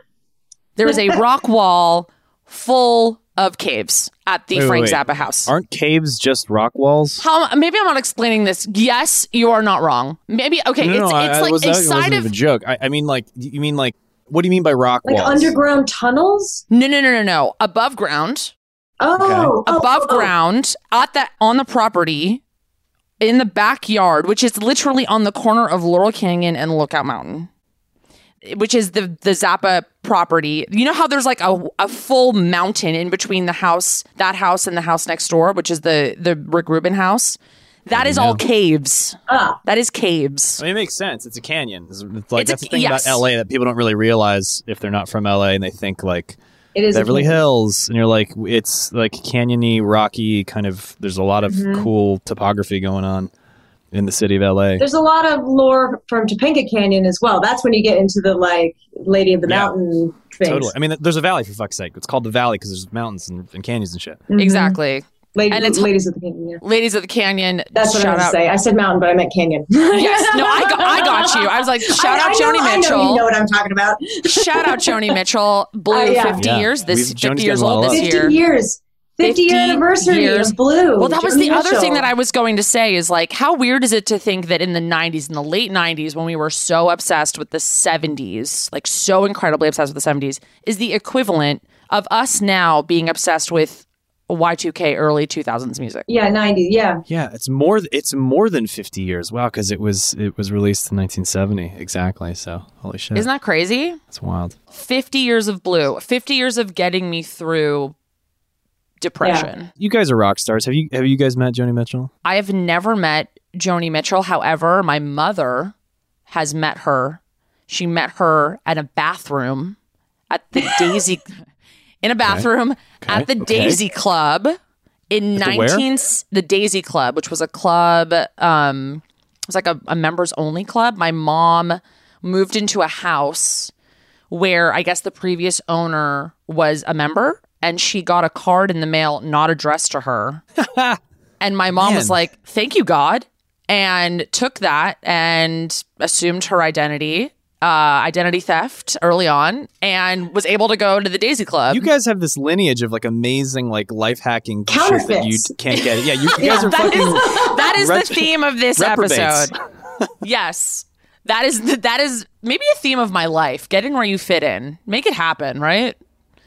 S2: [LAUGHS] there is a rock wall full of caves at the
S1: Wait, wait,
S2: Frank
S1: wait.
S2: Zappa house.
S1: aren't caves just rock walls?
S2: How, maybe I'm not explaining this. Yes, you are not wrong. Maybe okay.
S1: no,
S2: it's
S1: no,
S2: it's
S1: I, I
S2: like
S1: was, that
S2: inside
S1: wasn't
S2: of
S1: a joke. I, I mean, like, you mean like, what do you mean by rock
S4: Like
S1: walls?
S4: underground tunnels.
S2: no, no, no, no, no. Above ground,
S4: Oh, oh,
S2: above
S4: oh, oh.
S2: ground at that on the property in the backyard, which is literally on the corner of Laurel Canyon and Lookout Mountain, which is the the Zappa property. You know how there's like a, a full mountain in between the house, that house, and the house next door, which is the the Rick Rubin house. That is all caves.
S4: Ah,
S2: That is caves.
S1: I mean, it makes sense. It's a canyon. It's, it's like
S2: It's a-
S1: that's the thing
S2: yes.
S1: about LA that people don't really realize if they're not from LA and they think like
S4: It is a
S1: Beverly
S4: canyon.
S1: Hills, and you're like, it's like canyony, rocky, kind of. There's a lot of
S4: Mhm.
S1: cool topography going on in the city of LA.
S4: There's a lot of lore from Topanga Canyon as well. That's when you get into the like Lady of the
S1: Yeah.
S4: Mountain things.
S1: Totally. I mean, there's a valley for fuck's sake. It's called the valley because there's mountains and, and canyons and shit.
S4: Mhm.
S2: Exactly.
S4: Lady,
S2: And it's-
S4: Ladies of the Canyon. Yeah.
S2: Ladies of the Canyon.
S4: That's what I
S2: shout
S4: was
S2: out.
S4: say. I said mountain, but I meant canyon. [LAUGHS]
S2: Yes, no, I got, I got you. I was like, [LAUGHS] shout
S4: I-
S2: out
S4: I know-
S2: Joni
S4: I know
S2: Mitchell.
S4: you know what I'm talking about. [LAUGHS]
S2: shout out Joni Mitchell. Blue
S4: Uh, yeah.
S2: 50
S1: Yeah.
S2: years. This
S1: We've-
S2: 50
S1: Joni's
S2: years old
S1: well
S2: this
S1: up.
S4: 50 years. 50 year
S2: 50
S4: anniversary
S2: years.
S4: of Blue.
S2: Well, that was
S4: Joni
S2: the other thing that I was going to say is like, how weird is it to think that in the 90s, in the late 90s, when we were so obsessed with the 70s, like so incredibly obsessed with the 70s, is the equivalent of us now being obsessed with Y2K early 2000s music.
S4: Yeah, 90. Yeah.
S1: Yeah, it's more. It's more than 50 years. Wow, because it was it was released in 1970 exactly. So holy shit,
S2: Isn't that crazy?
S1: that's wild.
S2: 50 years of blue, 50 years of getting me through depression.
S1: You guys are rock stars. Have you have you guys met Joni Mitchell?
S2: I have never met Joni Mitchell. However, my mother has met her. She met her at a bathroom at the [LAUGHS] Daisy in a bathroom at the
S1: okay.
S2: Daisy Club in
S1: At the where?
S2: 19 the Daisy Club, which was a club um it was like a, a members only club. My mom moved into a house where I guess the previous owner was a member and she got a card in the mail not addressed to her. [LAUGHS] and my mom was like, "Thank you God." And took that and assumed her identity, uh, identity theft early on, and was able to go to the Daisy Club.
S1: You guys have this lineage of like amazing like life hacking shit that you can't get. It. Yeah, you, you [LAUGHS]
S4: Yeah,
S1: guys are
S2: that
S1: fucking.
S2: is that is
S1: Ret-
S2: the theme of this
S1: reprobates.
S2: episode. [LAUGHS] yes, that is the, that is maybe a theme of my life. Getting where you fit in, make it happen, right?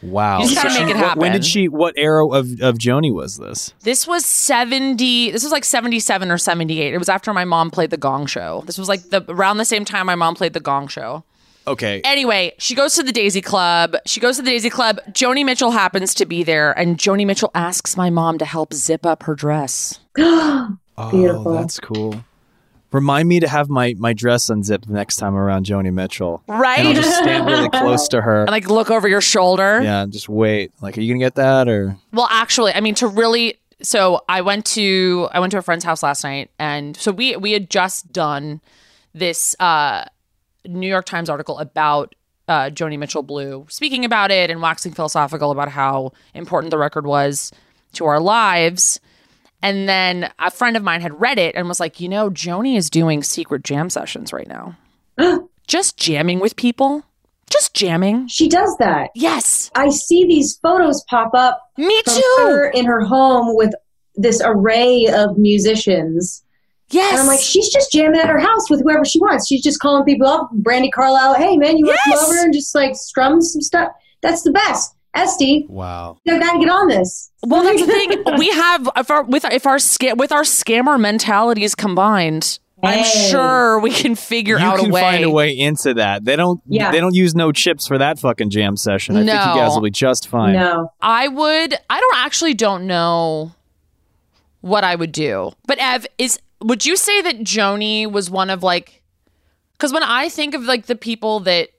S1: Wow.
S2: You just gotta
S1: So
S2: make
S1: she-
S2: it
S1: what- When did she? What era of of Joni was this?
S2: This was 70 this was like 77 or 78. It was after my mom played the Gong Show. This was like the around the same time my mom played the Gong Show.
S1: Okay.
S2: Anyway, she goes to the Daisy Club. She goes to the Daisy Club. Joni Mitchell happens to be there and Joni Mitchell asks my mom to help zip up her dress. [GASPS]
S1: Oh,
S4: Beautiful.
S1: that's cool. Remind me to have my my dress unzipped the next time around Joni Mitchell. Right. And I'll just stand really close to her. [LAUGHS]
S2: And like look over your shoulder.
S1: Yeah, just wait. Like, are you gonna get that or?
S2: Well, actually, I mean to really so I went to I went to a friend's house last night and so we we had just done this uh New York Times article about uh Joni Mitchell Blue speaking about it and waxing philosophical about how important the record was to our lives. And then a friend of mine had read it and was like, "You know, Joni is doing secret jam sessions right now. [GASPS] just jamming with people. Just jamming."
S4: She does that.
S2: Yes.
S4: I see these photos pop up
S2: Me too.
S4: her in her home with this array of musicians.
S2: Yes.
S4: And I'm like, she's just jamming at her house with whoever she wants. She's just calling people up. Brandi Carlile, hey man, you want to come over and just like strum some stuff? That's the best. Esté,
S1: Wow.
S4: you gotta get on this.
S2: Well, that's the thing. We have if our with if our sca- with our scammer mentalities combined, I'm sure we can figure
S1: you
S2: out
S1: can
S2: a way.
S1: find a way into that. They don't.
S4: Yeah.
S1: They don't use no chips for that fucking jam session. I think you guys will be just fine.
S4: No.
S2: I would. I don't actually don't know what I would do. But Ev, is would you say that Joni was one of like? Because when I think of like the people that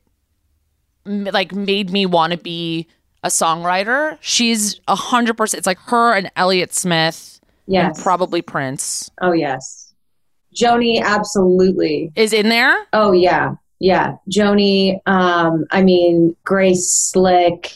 S2: like made me want to be a songwriter, she's a hundred percent. It's like her and Elliott Smith
S4: Yes.
S2: probably Prince
S4: oh yes. Joni, absolutely.
S2: is in there.
S4: Oh yeah, yeah. Joni. Um, I mean Grace Slick,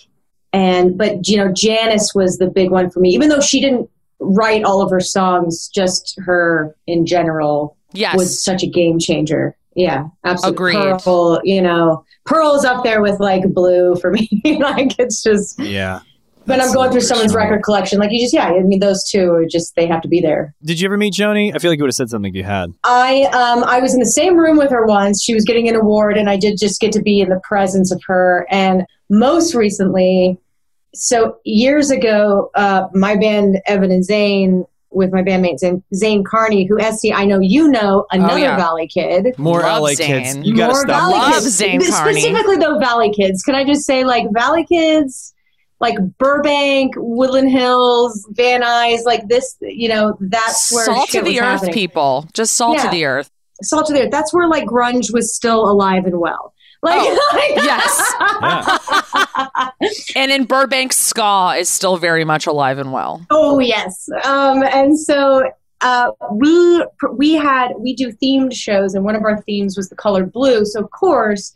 S4: and but you know Janis was the big one for me. Even though she didn't write all of her songs, just her in general
S2: Yes.
S4: was such a game changer. Yeah, absolutely.
S2: Agreed.
S4: Pearl, you know, Pearl's up there with like Blue for me. [LAUGHS] like it's just.
S1: Yeah.
S4: But I'm going through someone's record collection. Like you just, yeah. I mean, those two are just they have to be there.
S1: Did you ever meet Joni? I feel like you would have said something you had.
S4: I um I was in the same room with her once. She was getting an award, and I did just get to be in the presence of her. And most recently, so years ago, uh, my band Evan and Zane with my bandmate Zane, Zane Carney, who SC I know you know oh, another
S2: yeah.
S4: Valley kid.
S1: More
S2: Love
S1: LA
S2: Zane.
S1: kids. You gotta
S4: More
S1: stop.
S4: Valley
S2: Love
S4: kids.
S2: Zane Carney.
S4: Specifically, though, Valley kids. Can I just say, like Valley kids, like Burbank, Woodland Hills, Van Nuys, like this. You know, that's where
S2: salt
S4: shit
S2: to the
S4: was
S2: earth,
S4: happening.
S2: people. Just salt
S4: Yeah.
S2: to the earth.
S4: salt to the earth. That's where like grunge was still alive and well. Like,
S2: Oh, [LAUGHS] yes. [LAUGHS] And in Burbank, ska is still very much alive and well.
S4: Oh yes, um, and so uh, we we had we do themed shows, and one of our themes was the color blue. So of course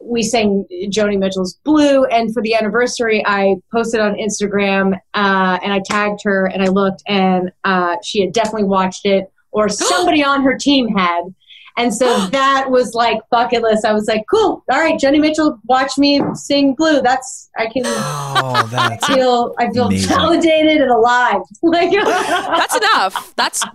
S4: we sang Joni Mitchell's Blue, and for the anniversary, I posted on Instagram uh, and I tagged her, and I looked, and uh, she had definitely watched it, or [GASPS] somebody on her team had. And so [GASPS] that was like bucket list. I was like, cool. All right, Joni Mitchell, watch me sing Blue. That's I can.
S1: Oh, that's
S4: I [LAUGHS] feel I feel
S1: amazing.
S4: validated and alive. [LAUGHS] Like
S2: That's enough. That's [LAUGHS]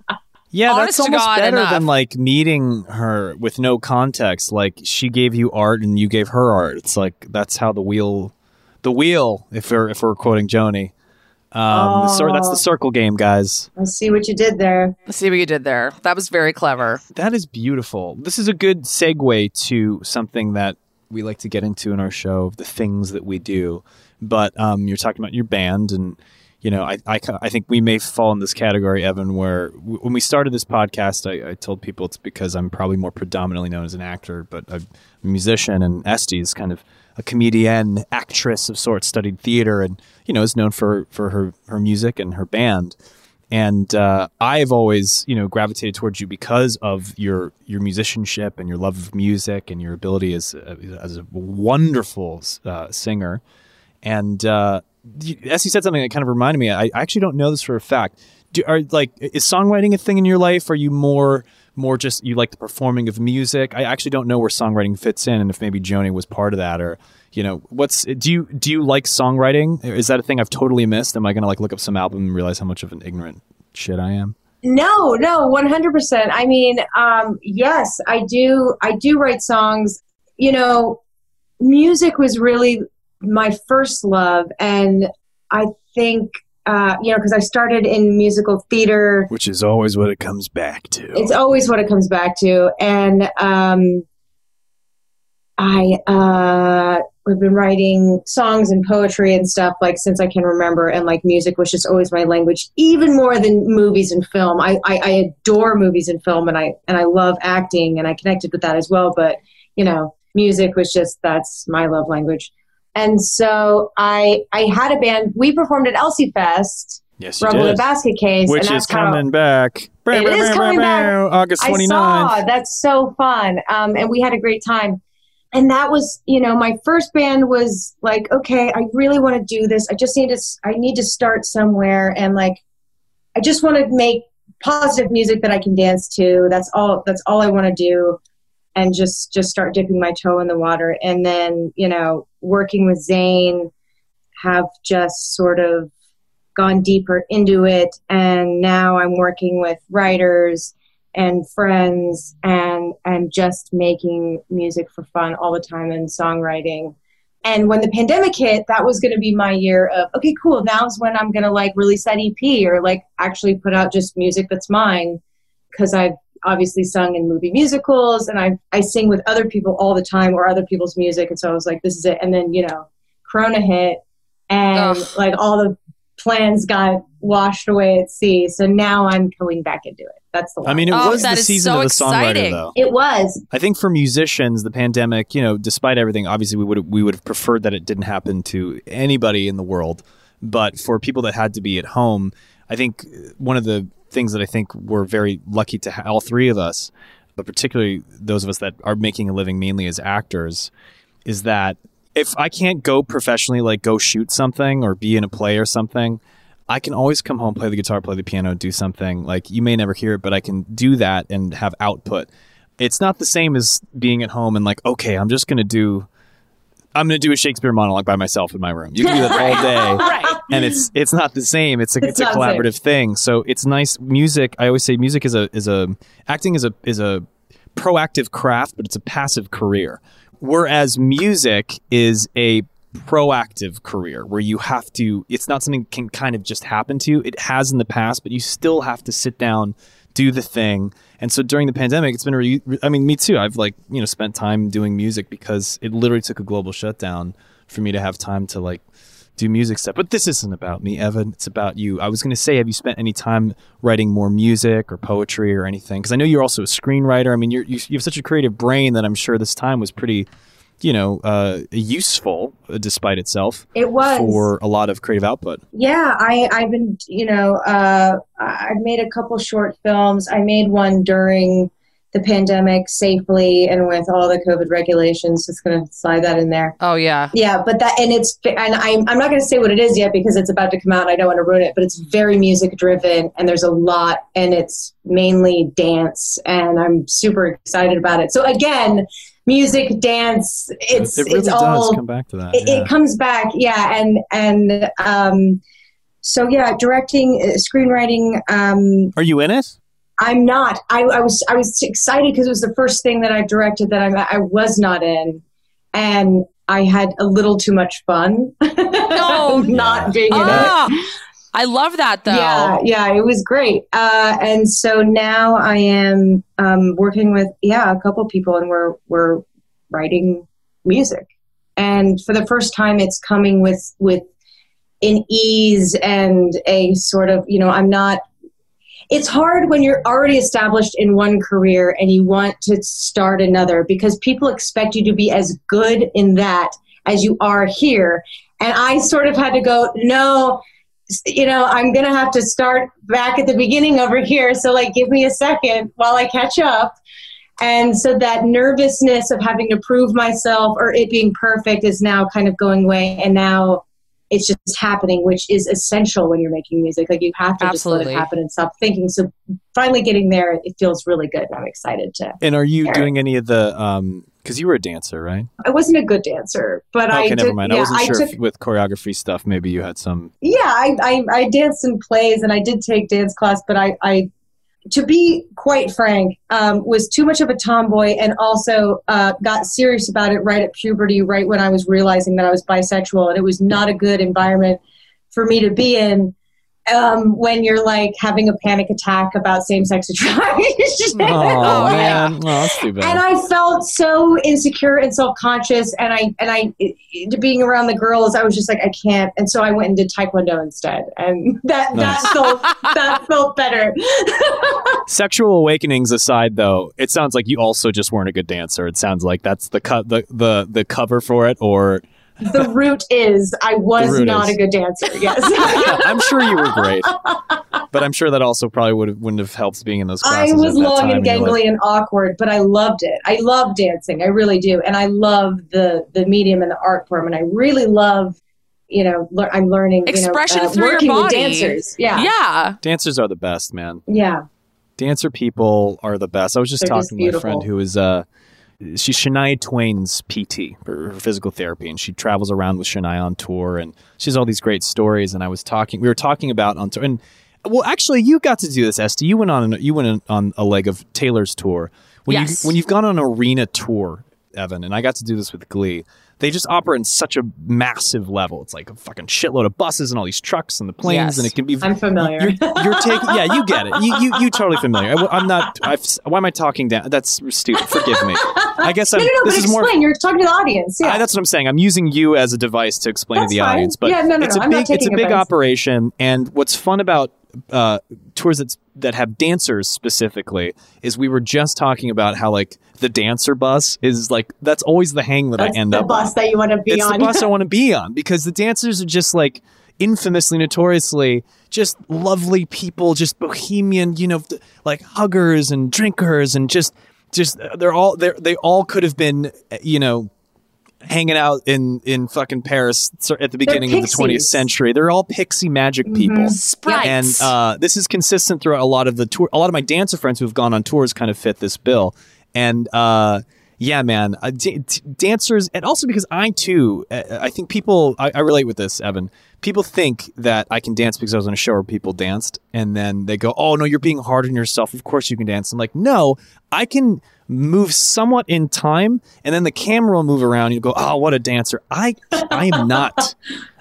S1: Yeah,
S2: Honest
S1: that's
S2: to
S1: almost
S2: God,
S1: better
S2: enough.
S1: than like meeting her with no context. Like she gave you art and you gave her art. It's like that's how the wheel, the wheel. If we're if we're quoting Joni, um, the cir- that's the circle game, guys.
S4: I see what you did there.
S2: see what you did there. That was very clever.
S1: That is beautiful. This is a good segue to something that we like to get into in our show, of the things that we do. But um, you're talking about your band, and you know, I, I, I think we may fall in this category, Evan, where w- when we started this podcast, I, I told people it's because I'm probably more predominantly known as an actor, but I'm a musician, and Esté is kind of a comedian, actress of sorts, studied theater, and you know, is known for for her her music and her band and uh, I've always, you know, gravitated towards you because of your your musicianship and your love of music and your ability as a, as a wonderful uh, singer. And uh, as you said something that kind of reminded me, I, I actually don't know this for a fact. Do, are like is songwriting a thing in your life? Are you more more just you like the performing of music? I actually don't know where songwriting fits in, and if maybe Joni was part of that, or you know, what's do you do you like songwriting? Is that a thing I've totally missed? Am I going to like look up some album and realize how much of an ignorant shit I am?
S4: No, no, one hundred percent. I mean, um, yes, I do. I do write songs. You know, music was really my first love, and I think uh, you know because I started in musical theater.
S1: Which is always what it comes back to.
S4: It's always what it comes back to, and um, I uh, have been writing songs and poetry and stuff like since I can remember, and like music was just always my language, even more than movies and film. I, I, I adore movies and film, and I and I love acting, and I connected with that as well. But you know, music was just that's my love language. And so I I had a band. We performed at Elsie Fest,
S1: yes, you
S4: Rumble
S1: did.
S4: the Basket Case,
S1: Which
S4: and
S1: is coming back.
S4: It is coming back.
S1: August
S4: I
S1: 29th.
S4: saw. That's so fun. Um, and we had a great time. And that was, you know, my first band was like, okay, I really want to do this. I just need to, I need to start somewhere. And like, I just want to make positive music that I can dance to. That's all, that's all I want to do. And just, just start dipping my toe in the water. And then, you know, working with Zane have just sort of gone deeper into it. And now I'm working with writers and friends and and just making music for fun all the time and songwriting and when the pandemic hit that was going to be my year of okay cool now's when i'm going to like release that ep or like actually put out just music that's mine because i've obviously sung in movie musicals and i i sing with other people all the time or other people's music and so i was like this is it and then you know corona hit and
S2: Ugh.
S4: like all the plans got washed away at sea so now i'm going back into it that's the one.
S1: I mean, it
S2: Oh,
S1: was the season
S2: so
S1: of the songwriter,
S2: exciting.
S1: though.
S4: It was.
S1: I think for musicians, the pandemic, you know, despite everything, obviously we would we would have preferred that it didn't happen to anybody in the world. But for people that had to be at home, I think one of the things that I think we're very lucky to have, all three of us, but particularly those of us that are making a living mainly as actors, is that if I can't go professionally, like go shoot something or be in a play or something, I can always come home, play the guitar, play the piano, do something. Like you may never hear it, but I can do that and have output. It's not the same as being at home and like, okay, I'm just gonna do I'm gonna do a Shakespeare monologue by myself in my room. You can do that all [LAUGHS] day.
S2: Right.
S1: And it's [GASPS] it's not the same. It's a it's,
S4: It's
S1: a collaborative thing. So it's nice music. I always say music is a is a acting is a is a proactive craft, but it's a passive career. Whereas music is a proactive career where you have to it's not something can kind of just happen to you. It has in the past, but you still have to sit down, do the thing. And so during the pandemic, it's been re- I mean, me too. I've like, you know, spent time doing music because it literally took a global shutdown for me to have time to like do music stuff. But this isn't about me, Evan. It's about you. I was going to say, have you spent any time writing more music or poetry or anything? Because I know you're also a screenwriter. I mean, you're, you you have such a creative brain that I'm sure this time was pretty you know, uh, useful uh, despite itself
S4: It was.
S1: for a lot of creative output.
S4: Yeah, I, I've been, you know, uh, I've made a couple short films. I made one during the pandemic safely and with all the COVID regulations. Just going to slide that in there.
S2: Oh yeah.
S4: Yeah, but that, and it's, and I'm, I'm not going to say what it is yet because it's about to come out and I don't want to ruin it, but it's very music driven and there's a lot and it's mainly dance and I'm super excited about it. So again, music, dance, it's,
S1: it really
S4: it's
S1: does
S4: all,
S1: come back to that.
S4: it,
S1: yeah.
S4: it comes back yeah and and um so yeah directing uh, screenwriting um
S1: Are you in it?
S4: I'm not i, I was i was excited because it was the first thing that i directed that I'm, i was not in and i had a little too much fun
S2: No. [LAUGHS]
S4: not being in it
S2: Ah, I love that though.
S4: yeah, yeah, it was great. Uh, and so now I am um, working with yeah a couple people, and we're we're writing music. And for the first time, it's coming with with an ease and a sort of you know I'm not. It's hard when you're already established in one career and you want to start another because people expect you to be as good in that as you are here. And I sort of had to go, no, you know, I'm going to have to start back at the beginning over here. So, like, give me a second while I catch up. And so that nervousness of having to prove myself or it being perfect is now kind of going away. And now it's just happening, which is essential when you're making music. Like, you have to just let it happen and stop thinking. So, finally getting there, it feels really good. I'm excited to.
S1: And are you
S4: Sure.
S1: doing any of the? um Because you were a dancer, right?
S4: I wasn't a good dancer, but I
S1: okay, never mind.
S4: Yeah,
S1: I wasn't
S4: I
S1: sure
S4: took,
S1: if with choreography stuff. Maybe you had some.
S4: yeah, I, I, I danced in plays and I did take dance class, but I, I to be quite frank, um, was too much of a tomboy and also uh, got serious about it right at puberty, right when I was realizing that I was bisexual, and it was not a good environment for me to be in. Um, when you're like having a panic attack about same-sex [LAUGHS] attraction.
S1: Oh,
S2: yeah.
S1: man, oh, that's too bad.
S4: and I felt so insecure and self conscious, and I and I it, it- being around the girls, I was just like I can't, and so I went and did taekwondo instead, and [LAUGHS] that
S1: Nice.
S4: that felt that felt better. [LAUGHS]
S1: Sexual awakenings aside, though, it sounds like you also just weren't a good dancer. It sounds like that's the cut, the, the the cover for it, or
S4: the root is I was not
S1: is.
S4: a good dancer. Yes, [LAUGHS]
S1: I'm sure you were great, but I'm sure that also probably would have, wouldn't have helped being in those classes.
S4: I was
S1: at that
S4: long
S1: time
S4: and
S1: in your
S4: gangly and awkward, but I loved it. I love dancing, I really do, and I love the the medium and the art form, and I really love. You know, lear- I'm learning.
S2: Expression
S4: you know, uh,
S2: through your
S4: working with
S2: body.
S4: dancers. Yeah,
S2: Yeah.
S1: Dancers are the best, man.
S4: yeah.
S1: dancer people are the best. I was just
S4: They're
S1: talking
S4: just
S1: to my friend who is uh she's Shania Twain's PT for her physical therapy and she travels around with Shania on tour and she has all these great stories and I was talking we were talking about on tour and well actually you got to do this Esté you went on you went on a leg of Taylor's tour when
S2: Yes.
S1: you when you've gone on an arena tour Evan and I got to do this with Glee they just operate in such a massive level it's like a fucking shitload of buses and all these trucks and the planes
S2: Yes.
S1: and it can be
S4: I'm familiar.
S1: you're, you're taking, yeah, you get it. You, you, you totally familiar. I, am not. I've, why am I talking down? That's stupid. Forgive me. [LAUGHS] I guess I'm.
S4: no, no, no.
S1: this is more.
S4: explain. You're talking to the audience. Yeah.
S1: I, that's what I'm saying. I'm using you as a device to explain
S4: That's
S1: to the
S4: fine.
S1: audience. But
S4: Yeah, no, no,
S1: it's
S4: no,
S1: a big, it's a big
S4: advice.
S1: operation. And what's fun about uh, tours that's, that have dancers specifically is we were just talking about how like the dancer bus is like that's always the hang that
S4: That's
S1: I end
S4: the
S1: up The
S4: bus
S1: on.
S4: that you want to be
S1: it's
S4: on.
S1: the bus I [LAUGHS] want to be on because the dancers are just like infamously, notoriously, just lovely people, just bohemian, you know, like huggers and drinkers, and just, just they're all they they all could have been, you know. Hanging out in in fucking Paris at the beginning of the 20th century, they're all pixie magic people.
S2: Sprites.
S1: And uh, this is consistent throughout a lot of the tour. A lot of my dancer friends who have gone on tours kind of fit this bill. And uh, yeah, man, uh, d- d- dancers, and also because I too, uh, I think people, I, I relate with this, Evan. People think that I can dance because I was on a show where people danced, and then they go, "Oh no, you're being hard on yourself. Of course you can dance." I'm like, no, I can move somewhat in time, and then the camera will move around. And you go, "Oh, what a dancer!" I, I am not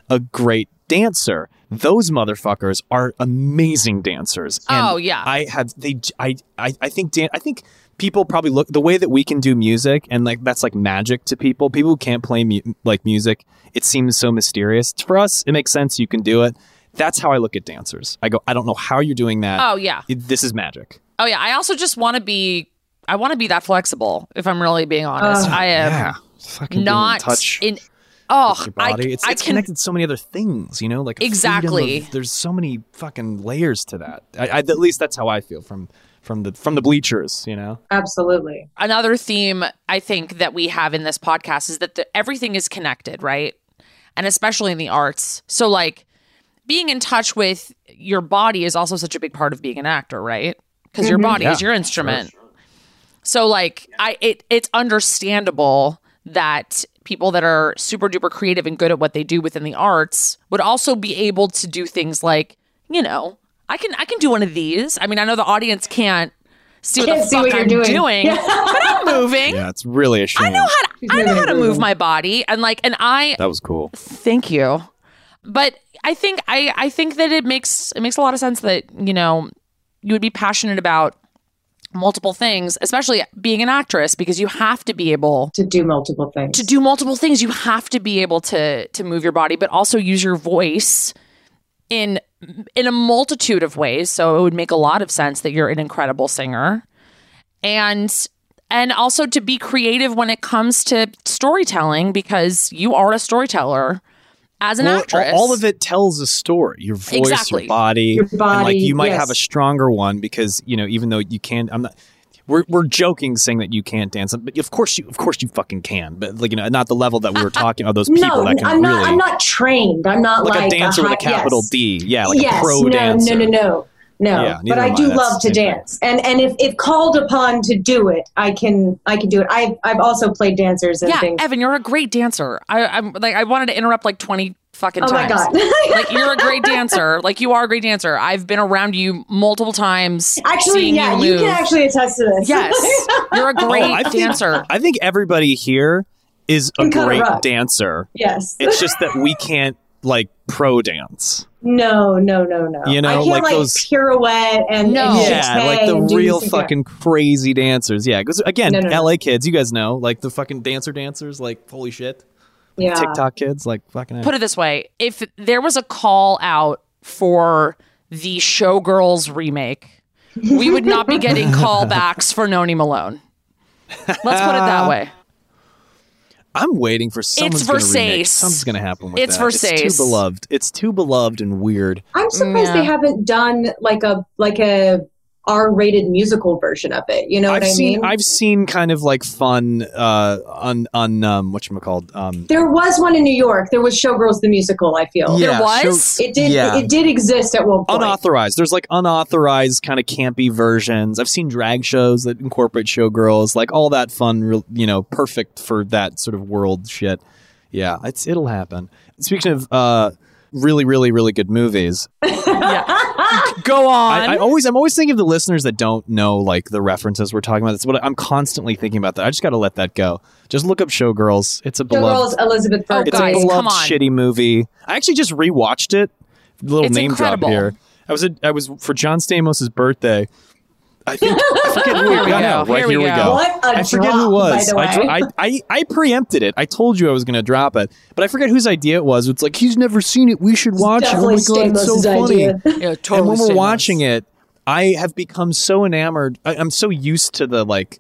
S1: a great dancer. Those motherfuckers are amazing dancers. And
S2: Oh, yeah.
S1: I have they. I I, I think dan- I think people probably look the way that we can do music and like that's like magic to people. People who can't play mu- like music, it seems so mysterious. For us, it makes sense. You can do it. That's how I look at dancers. I go, I don't know how you're doing that.
S2: Oh yeah.
S1: This is magic.
S2: Oh yeah. I also just want to be. I want to be that flexible. If I'm really being honest,
S4: Uh,
S2: I am.
S1: yeah. fucking
S2: not
S1: in touch
S2: in oh
S1: with body.
S2: I,
S1: it's
S2: I
S1: it's
S2: can
S1: connected to so many other things, you know, like
S2: Exactly.
S1: of- there's so many fucking layers to that. I, I, at least that's how I feel from from the from the bleachers, you know.
S4: Absolutely.
S2: another theme I think that we have in this podcast is that the, everything is connected, right? And especially in the arts. So, like, being in touch with your body is also such a big part of being an actor, right? Because your body is your instrument. So, like, I it it's understandable that people that are super duper creative and good at what they do within the arts would also be able to do things like, you know, I can I can do one of these. I mean, I know the audience can't see what
S4: Can't
S2: the
S4: see
S2: fuck
S4: what you're
S2: I'm
S4: doing.
S2: doing, but I'm moving.
S1: Yeah, it's really a shame.
S2: I know how to,
S4: She's
S2: I know how to move my body and like and I
S1: that was cool.
S2: thank you. But I think I I think that it makes it makes a lot of sense that, you know, you would be passionate about multiple things, especially being an actress because you have to be able
S4: To do multiple things.
S2: to do multiple things. You have to be able to to move your body but also use your voice in in a multitude of ways. So it would make a lot of sense that you're an incredible singer. And and also to be creative when it comes to storytelling because you are a storyteller as an
S1: Well,
S2: actress.
S1: all of it tells a story. Your voice,
S2: Exactly.
S1: your body,
S4: Your
S1: and like you might
S4: yes.
S1: have a stronger one because you know even though you can't. I'm not. We're, we're joking saying that you can't dance, but of course you of course you fucking can, but like you know not the level that we were talking of those [LAUGHS] people
S4: no,
S1: that can
S4: I'm not.
S1: really
S4: I'm not trained. I'm not
S1: like,
S4: like,
S1: a dancer with a capital
S4: yes.
S1: D, yeah, like
S4: yes,
S1: a pro
S4: no,
S1: dancer.
S4: no, no, no, no.
S1: Yeah,
S4: but I
S1: am I.
S4: do love to
S1: same thing.
S4: dance, and and if, if called upon to do it, I can I can do it. I've I've also played dancers and
S2: yeah,
S4: things.
S2: Evan, you're a great dancer. I, I'm like I wanted to interrupt like 20 fucking
S4: oh my
S2: times.
S4: god! [LAUGHS]
S2: like you're a great dancer. Like you are a great dancer. I've been around you multiple times.
S4: actually, yeah,
S2: you
S4: you can actually attest to this.
S2: Yes, [LAUGHS] you're a oh, great
S1: Oh, I think-
S2: dancer.
S1: I think everybody here is a great dancer.
S4: yes.
S1: It's just that we can't like pro dance.
S4: No, no, no, no.
S1: You know,
S4: I can't
S1: like
S4: like,
S1: those-
S4: pirouette and
S2: No.
S4: and
S1: Yeah, like the real
S4: these things.
S1: fucking crazy dancers. Yeah, because again,
S4: No, no, no.
S1: LA kids, you guys know, like the fucking dancer dancers, like holy shit.
S4: yeah.
S1: TikTok kids, like fucking.
S2: Put it this way: if there was a call out for the Showgirls remake, we would not be getting [LAUGHS] callbacks for Nomi Malone. Let's put it that way.
S1: I'm waiting for someone's gonna remake.
S2: Versace.
S1: Something's gonna happen with
S2: It's
S1: that. It's too beloved. It's too beloved and weird.
S4: I'm surprised
S2: Yeah.
S4: they haven't done like a like a R-rated musical version of it. You know
S1: I've
S4: what I
S1: seen.
S4: mean?
S1: I've seen kind of like fun uh on on um what called um
S4: there was one in New York. There was Showgirls the musical. I feel
S2: There was?
S1: show-
S4: it did.
S1: yeah.
S4: It did exist at one point.
S1: unauthorized. There's like unauthorized kind of campy versions. I've seen drag shows that incorporate showgirls, like all that fun, you know, perfect for that sort of world shit. Yeah, it's it'll happen. Speaking of uh really really really good movies,
S2: Go on.
S1: I, I always I'm always thinking of the listeners that don't know like the references we're talking about. That's what I'm constantly thinking about. That I just got to let that go. Just look up Showgirls. It's a beloved.
S4: Showgirls Elizabeth
S2: Oh,
S1: It's
S2: guys,
S1: a
S2: come
S1: beloved
S2: on.
S1: shitty movie. I actually just rewatched it. Little
S2: It's
S1: name
S2: incredible.
S1: drop here. I was a, I was for John Stamos' birthday. I think I forget who [LAUGHS]
S2: Here we
S1: I know,
S2: go.
S1: right
S2: Here we
S1: here we
S2: go.
S1: go.
S4: What a
S1: I forget who it was. I, dr- I, I I preempted it. I told you I was going to drop it, but I forget whose idea it was. It's like he's never seen it. We should watch it. Oh my
S4: Definitely
S1: god, it's so funny.
S4: idea.
S2: yeah, totally
S1: and when we're watching it, I have become so enamored. I, I'm so used to the like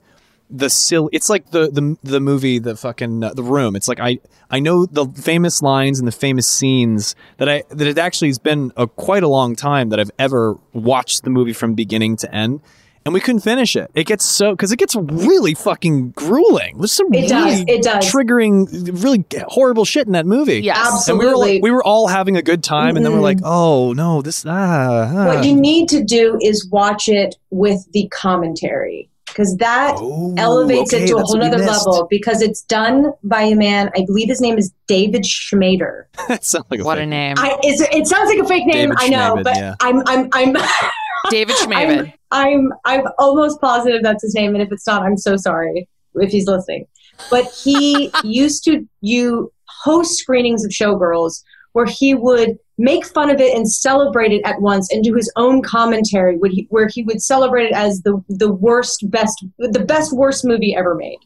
S1: the silly. It's like the the the movie, the fucking uh, the room. It's like I I know the famous lines and the famous scenes that I that it actually has been a quite a long time that I've ever watched the movie from beginning to end. And we couldn't finish it. It gets so because it gets really fucking grueling. There's some
S4: It does.
S1: really
S4: It does.
S1: triggering, really horrible shit in that movie.
S2: Yes.
S1: and we were like,
S4: Absolutely.
S1: we were all having a good time, and then we're
S4: Mhm.
S1: like, oh no, this ah. ah.
S4: What you need to do is watch it with the commentary because that
S1: Oh,
S4: elevates
S1: okay,
S4: it to a whole
S1: what we
S4: nother
S1: missed.
S4: level because it's done by a man. I believe his name is David Schmader. [LAUGHS]
S1: that sounds like a
S2: What a name.
S4: I, it's, it sounds like a fake name.
S1: David
S4: I know,
S1: Schmavid,
S4: but
S1: yeah.
S4: I'm I'm I'm. [LAUGHS]
S2: David Schmavid.
S4: I'm I'm almost positive that's his name, and if it's not, I'm so sorry if he's listening. But he [LAUGHS] used to you host screenings of Showgirls where he would make fun of it and celebrate it at once, and do his own commentary, would he, where he would celebrate it as the the worst, best, the best worst movie ever made.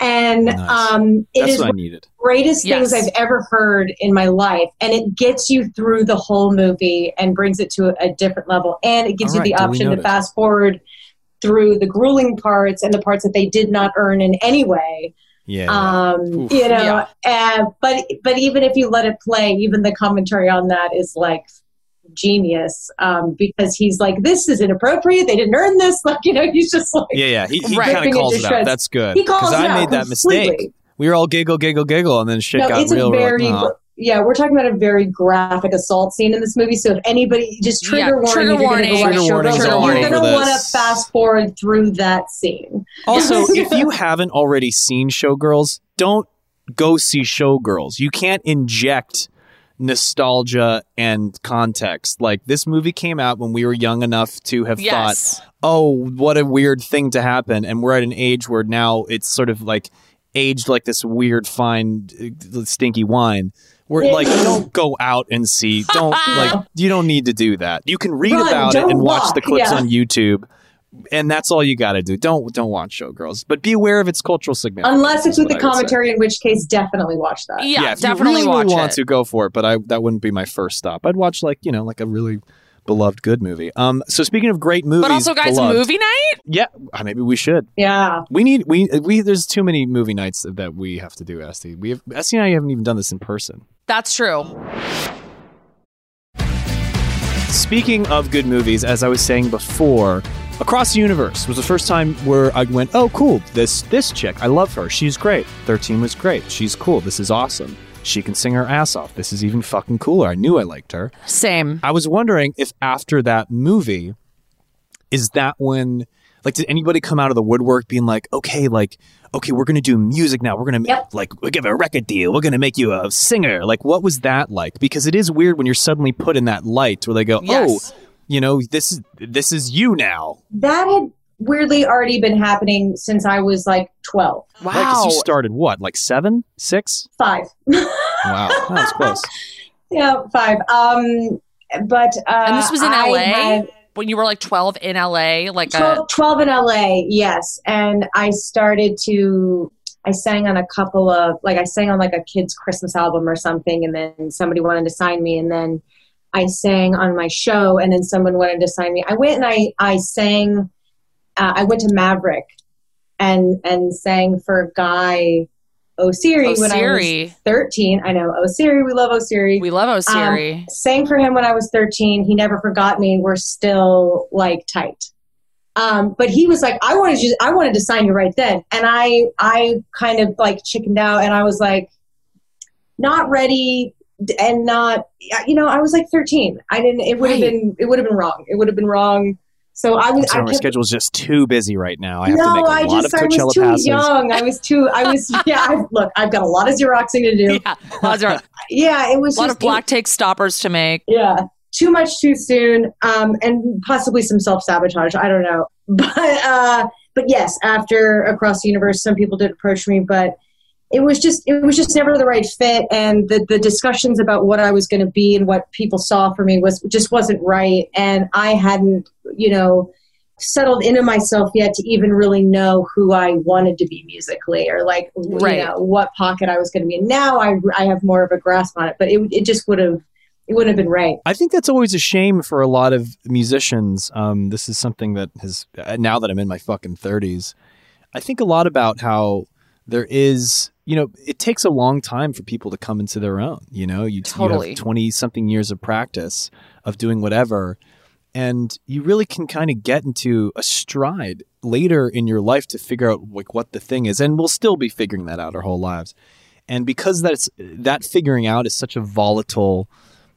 S4: And
S1: Nice.
S4: um, it
S1: That's
S4: is
S1: what I needed.
S4: greatest
S2: Yes.
S4: things I've ever heard in my life. And it gets you through the whole movie and brings it to a, a different level. And it gives
S1: All
S4: you the
S1: right, duly
S4: option to fast forward through the grueling parts and the parts that they did not earn in any way.
S1: Yeah.
S4: Um,
S1: Oof.
S4: you know,
S2: Yeah.
S4: uh, but but even if you let it play, even the commentary on that is like genius um, because he's like, "This is inappropriate. They didn't earn this." [LAUGHS] Like, you know, he's just like,
S1: yeah, yeah. He, he
S2: Right.
S1: kind of calls
S4: to
S1: it out. That's good.
S4: He calls
S1: I
S4: it out
S1: made that
S4: completely.
S1: mistake. We were all giggle, giggle, giggle, and then shit
S4: no,
S1: got
S4: it's
S1: real. we're like,
S4: very
S1: "Oh."
S4: yeah. We're talking about a very graphic assault scene in this movie. So if anybody just trigger
S2: Yeah,
S4: warning,
S2: trigger
S4: if you're
S2: warning.
S4: gonna go watch
S1: Trigger warnings
S4: Showgirls,
S2: all
S4: you're gonna want to fast forward through that scene.
S1: Also, [LAUGHS] if you haven't already seen Showgirls, don't go see Showgirls. You can't inject nostalgia and context. Like this movie came out when we were young enough to have
S2: Yes.
S1: thought, "Oh, what a weird thing to happen." And we're at an age where now it's sort of like aged like this weird fine uh, stinky wine. Where like don't go out and see don't like [LAUGHS] you don't need to do that. You can read
S4: Run,
S1: about it and watch
S4: walk,
S1: the clips
S4: yeah.
S1: on YouTube and that's all you got to do. Don't don't watch Showgirls, but be aware of its cultural significance.
S4: Unless it's with the
S1: what I would say.
S4: commentary, in which case, definitely watch that.
S2: Yeah,
S1: if
S2: definitely
S1: you really,
S2: watch
S1: really want
S2: it.
S1: to go for it, but I that wouldn't be my first stop. I'd watch like you know like a really beloved good movie. Um, so speaking of great movies,
S2: But also, guys,
S1: beloved-
S2: movie night.
S1: Yeah, uh, maybe we should.
S4: Yeah.
S1: We need we we. There's too many movie nights that we have to do. Esté, we have Esté and I haven't even done this in person.
S2: That's true.
S1: Speaking of good movies, as I was saying before, Across the Universe was the first time where I went, "Oh, cool! This this chick, I love her. She's great. Thirteen was great. She's cool. This is awesome. She can sing her ass off. This is even fucking cooler. I knew I liked her."
S2: Same.
S1: I was wondering if after that movie, is that when, like, did anybody come out of the woodwork being like, "Okay, like, okay, we're gonna do music now. We're gonna
S4: Yep.
S1: like we give a record deal. We're gonna make you a singer." Like, what was that like? Because it is weird when you're suddenly put in that light where they go, oh,
S2: Yes.
S1: "Oh." You know this is this is you now
S4: That had weirdly already been happening since I was like 12,
S1: Right, 'cause
S2: Wow.
S1: you started what like seven six
S4: five.
S1: wow that was close [LAUGHS]
S4: yeah, five. Um, but uh,
S2: and this was in
S4: I
S2: LA
S4: had
S2: when you were like 12 in LA. Like a
S4: 12, 12 in LA, yes. And I started to, I sang on a couple of, like, I sang on like a kid's Christmas album or something, and then somebody wanted to sign me, and then I sang on my show, and then someone wanted to sign me. I went and I, I sang, uh, I went to Maverick and, and sang for Guy Oseary when I was 13. I know, Oseary, we love Oseary
S2: We love Oseary.
S4: sang for him when I was 13. He never forgot me. We're still like tight. Um, but he was like, I wanted you, I wanted to sign you right then. And I, I kind of like chickened out and I was like, not ready and not, you know, I was like 13. I didn't, it would have
S2: Right.
S4: been, it would have been wrong. It would have been wrong. So I was,
S1: so
S4: I
S1: my
S4: kept,
S1: schedule's just too busy right now i have
S4: no,
S1: to make a
S4: I
S1: lot
S4: just,
S1: of
S4: I
S1: coachella
S4: was too
S1: passes
S4: young. I was too, I was, [LAUGHS] yeah, I, look, I've got a lot of Xeroxing to do. [LAUGHS]
S2: yeah, lots of- [LAUGHS]
S4: Yeah, it was
S2: a lot
S4: just,
S2: of black take stoppers to make.
S4: yeah too much too soon um, and possibly some self-sabotage i don't know but uh, but yes after across the universe some people did approach me but it was just it was just never the right fit and the, the discussions about what i was going to be and what people saw for me was just wasn't right and i hadn't you know settled into myself yet to even really know who i wanted to be musically or like
S2: Right.
S4: you know what pocket i was going to be in now i i have more of a grasp on it but it, it just would have it wouldn't have been right
S1: I think that's always a shame for a lot of musicians. Um, this is something that has uh, now that I'm in my fucking 30s. I think a lot about how there is, you know, it takes a long time for people to come into their own. You know, you,
S2: Totally.
S1: you have 20 something years of practice of doing whatever, and you really can kind of get into a stride later in your life to figure out like what the thing is, and we'll still be figuring that out our whole lives. And because that's that figuring out is such a volatile,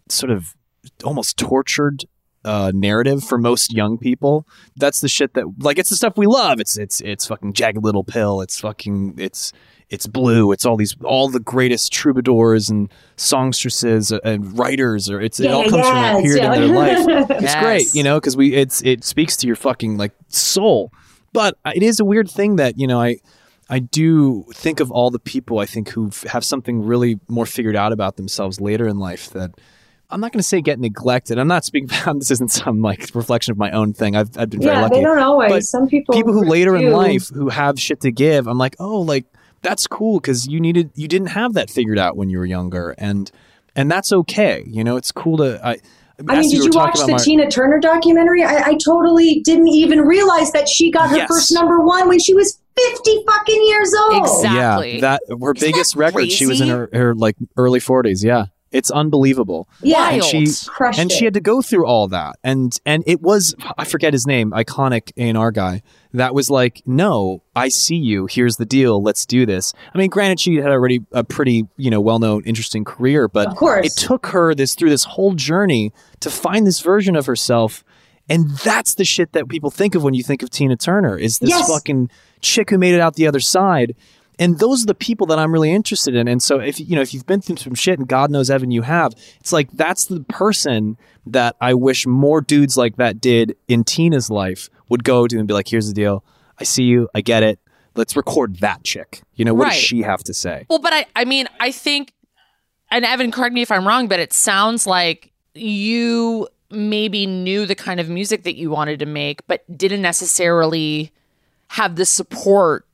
S1: sort of almost tortured uh, narrative for most young people. That's the shit that like it's the stuff we love. It's it's it's fucking jagged little pill. It's fucking it's it's blue. It's all these all the greatest troubadours and songstresses and writers. Or it's it all comes from that period in their life. [LAUGHS] It's
S2: Yes.
S1: great, you know, because we it's it speaks to your fucking like soul. But it is a weird thing that you know I I do think of all the people I think who have something really more figured out about themselves later in life that I'm not going to say get neglected. I'm not speaking. [LAUGHS] About this isn't some like reflection of my own thing. I've I've been very
S4: yeah,
S1: lucky.
S4: they don't always.
S1: But
S4: Some people
S1: People who later in life who have shit to give, I'm like, oh, like that's cool because you needed you didn't have that figured out when you were younger, and and that's okay. You know, it's cool to. I,
S4: I mean, did you watch the
S1: my-
S4: Tina Turner documentary? I, I totally didn't even realize that she got her
S1: Yes.
S4: first number one when she was 50 fucking years old.
S2: Exactly.
S1: Yeah, that her
S2: Isn't
S1: biggest
S2: that
S1: record. She was in her, her like early forties. Yeah, it's unbelievable.
S4: Yeah.
S1: And she
S4: Crushed
S1: and
S4: it.
S1: she had to go through all that, and and it was I forget his name, iconic A and R guy. That was like, no, I see you. Here's the deal. Let's do this. I mean, granted, she had already a pretty you know well known, interesting career, but
S4: Of course.
S1: it took her this through this whole journey to find this version of herself. And that's the shit that people think of when you think of Tina Turner is this
S4: Yes.
S1: fucking chick who made it out the other side. And those are the people that I'm really interested in. And so if you know if you've been through some shit and God knows Evan you have, it's like that's the person that I wish more dudes like that did in Tina's life would go to and be like, here's the deal. I see you, I get it. Let's record that chick. You know, what
S2: Right.
S1: does she have to say?
S2: Well, but I, I mean, I think, and Evan, correct me if I'm wrong, but it sounds like you maybe knew the kind of music that you wanted to make, but didn't necessarily have the support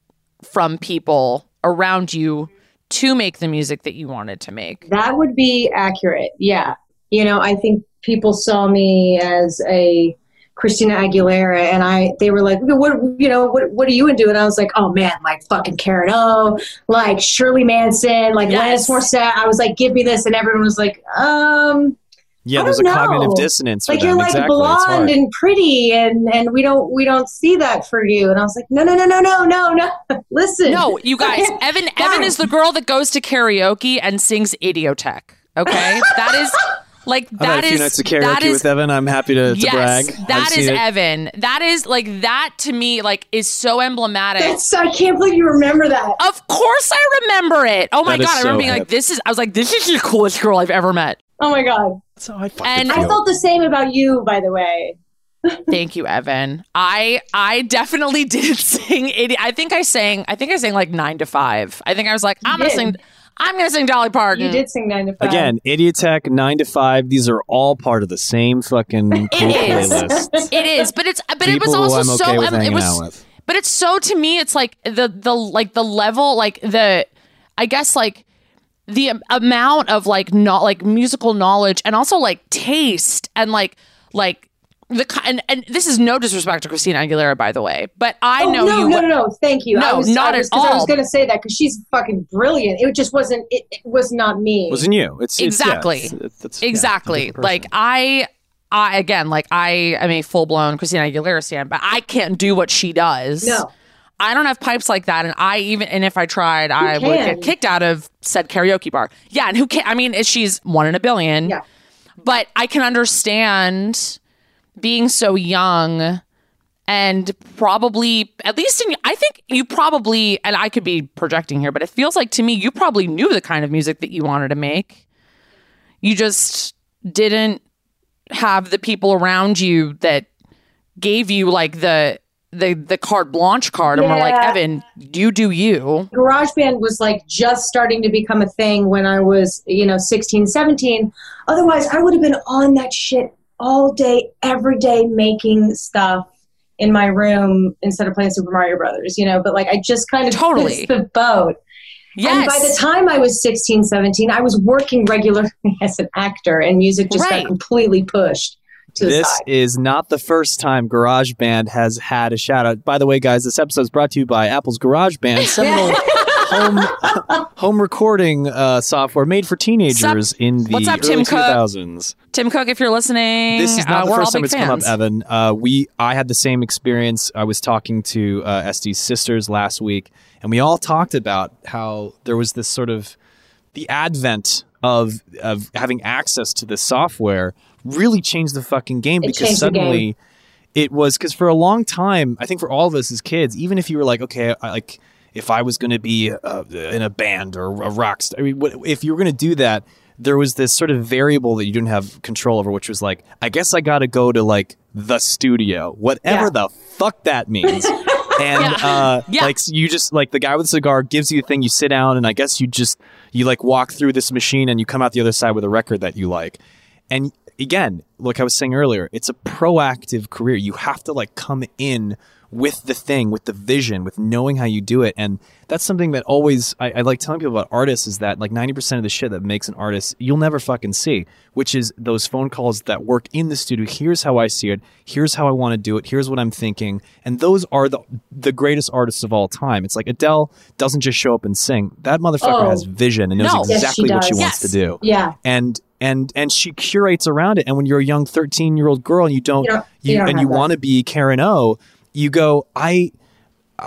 S2: from people around you to make the music that you wanted to make.
S4: That would be accurate. Yeah. You know, I think people saw me as a Christina Aguilera and I they were like, what you know, what what are you into? And I was like, oh man, like fucking Karen O, like Shirley Manson, like
S2: Yes.
S4: Alanis Morissette. I was like, give me this, and everyone was like, um,
S1: Yeah,
S4: I
S1: there's a
S4: don't
S1: cognitive
S4: know.
S1: dissonance. For
S4: like
S1: them.
S4: you're like
S1: exactly.
S4: Blonde and pretty and and we don't we don't see that for you. And I was like, no, no, no, no, no, no, no. [LAUGHS] Listen.
S2: No, you [LAUGHS] guys, Evan, Evan is the girl that goes to karaoke and sings Idioteque. Okay, [LAUGHS] that is like
S1: I've had a few
S2: is
S1: nights of karaoke
S2: is
S1: with Evan. I'm happy to, to
S2: yes,
S1: brag. I've
S2: that is
S1: seen it.
S2: Evan. That is like that to me. Like is so emblematic.
S4: That's I can't believe you remember that.
S2: of course, I remember it. Oh my
S1: That is
S2: god, I remember
S1: so
S2: being like, "This is." I was like, "This is the coolest girl I've ever met."
S4: Oh my god.
S1: That's how I
S2: And-
S1: feel.
S4: I felt the same about you, by the way. [LAUGHS]
S2: Thank you, Evan. I I definitely [LAUGHS] did sing. Idi- I think I sang. I think I sang like nine to five. I think I was like, I'm gonna sing. I'm gonna sing Dolly Parton.
S4: You did sing nine to five.
S1: Again, Idioteque, 9 to 5, these are all part of the same fucking cool
S2: is.
S1: playlist. [LAUGHS]
S2: It is, but it's but it was also
S1: I'm okay
S2: so
S1: with
S2: um, it was
S1: out with.
S2: but it's so to me it's like the the like the level like the I guess like the amount of like not like musical knowledge and also like taste and like like the and, and this is no disrespect to Christina Aguilera by the way, but I
S4: Oh,
S2: know
S4: no,
S2: you
S4: no, no, no. Thank you.
S2: No,
S4: I was,
S2: not
S4: I was,
S2: at
S4: 'cause I was going to say that because she's fucking brilliant. It just wasn't. It, it was not me.
S1: Wasn't you? It's it's- yeah,
S2: Exactly.
S1: it's- it's- it's-
S2: exactly
S1: different person.
S2: like I I again like I am a full blown Christina Aguilera stan, but I can't do what she does.
S4: No.
S2: I don't have pipes like that, and I even and if I tried, I would get kicked out of said karaoke bar. Yeah, and who can? I mean, she's one in a billion.
S4: Yeah.
S2: but I can understand being so young and probably at least in I think you probably and I could be projecting here, but it feels like to me you probably knew the kind of music that you wanted to make. You just didn't have the people around you that gave you like the the the carte blanche card and we're like,
S4: Yeah.
S2: Evan, you do you.
S4: GarageBand was like just starting to become a thing when I was, you know, 16, 17. Otherwise, I would have been on that shit all day, every day, making stuff in my room instead of playing Super Mario Brothers, you know. But like, I just kind of [LAUGHS]
S2: Totally.
S4: the boat.
S2: Yes.
S4: And by the time I was 16, 17, I was working regularly [LAUGHS] as an actor, and music just
S2: Right.
S4: got completely pushed
S1: This is not the first time GarageBand has had a shout out. By the way, guys, this episode is brought to you by Apple's GarageBand, [LAUGHS] seminal home home recording uh, software made for teenagers in the
S2: What's up, Tim
S1: early
S2: Cook?
S1: 2000s.
S2: Tim Cook, if you're listening,
S1: This is
S2: uh,
S1: not the first time it's come up. Evan. Uh, we I had the same experience. I was talking to uh, Esté's sisters last week, and we all talked about how there was this sort of the advent of of having access to this software really changed the fucking game
S4: It
S1: because suddenly
S4: game.
S1: it was because for a long time, I think for all of us as kids, even if you were like, okay, I, like if I was going to be uh, in a band or a rock star, I mean, what, if you were going to do that, there was this sort of variable that you didn't have control over, which was like, I guess I got to go to like the studio, whatever
S4: Yeah.
S1: the fuck that means. [LAUGHS] And uh,
S2: Yeah.
S1: like you just like the guy with the cigar gives you a thing, you sit down, and I guess you just you like walk through this machine and you come out the other side with a record that you like. And again, like I was saying earlier, it's a proactive career. You have to like come in with the thing, with the vision, with knowing how you do it. And that's something that always I, I like telling people about artists is that like 90% of the shit that makes an artist you'll never fucking see, which is those phone calls that work in the studio. Here's how I see it. Here's how I want to do it. Here's what I'm thinking. And those are the the greatest artists of all time. It's like Adele doesn't just show up and sing. That motherfucker
S4: Oh.
S1: has vision and knows
S2: No. Yes,
S1: exactly
S4: she
S1: what she
S4: does.
S1: wants
S2: Yes.
S1: to do
S4: Yeah.
S1: and and and she curates around it. And when you're a young 13 year old girl and you don't,
S4: You don't-
S1: you,
S4: you don't
S1: and you want to be Karen O, you go, I,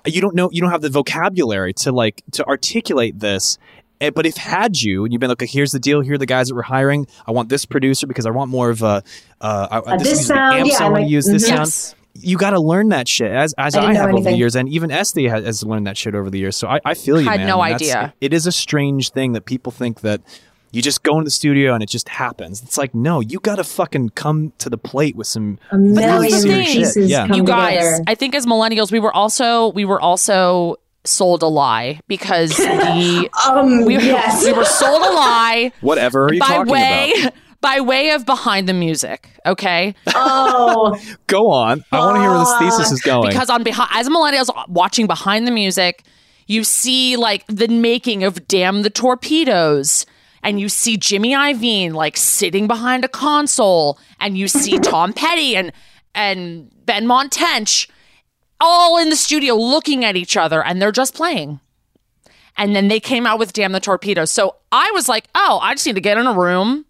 S1: you don't know, you don't have the vocabulary to like to articulate this. Eh, But if had you, and you've been like, okay, here's the deal. Here are the guys that we're hiring. I want this producer because I want more of a. Uh, I,
S4: Uh,
S1: this,
S4: this
S1: is the
S4: sound,
S1: amps
S4: yeah,
S1: I want
S4: like-
S1: to use. This
S4: mhm.
S1: sound. You got to learn that shit as as
S4: I
S1: I, have over the years, and even Esté has, has learned that shit over the years. So I, I feel you,
S2: Had
S1: man.
S2: no
S1: And
S2: idea.
S1: It is a strange thing that people think that you just go into the studio and it just happens. It's like no, you got to fucking come to the plate with some
S4: A
S1: really serious shit.
S4: pieces
S1: Yeah.
S2: you guys,
S4: together.
S2: I think as millennials, we were also we were also sold a lie because [LAUGHS] the
S4: Um,
S2: we,
S4: yes.
S2: we were sold a lie [LAUGHS]
S1: whatever are you
S2: by
S1: talking
S2: way
S1: about. [LAUGHS]
S2: by way of behind the music. Okay,
S4: oh,
S1: Go on. I want to hear where this thesis is going.
S2: because on behind as millennials watching behind the music, you see like the making of Damn the Torpedoes. And you see Jimmy Iovine like sitting behind a console, and you see [LAUGHS] Tom Petty and and Benmont Tench all in the studio looking at each other, and they're just playing. And then they came out with Damn the Torpedoes. So I was like, oh, I just need to get in a room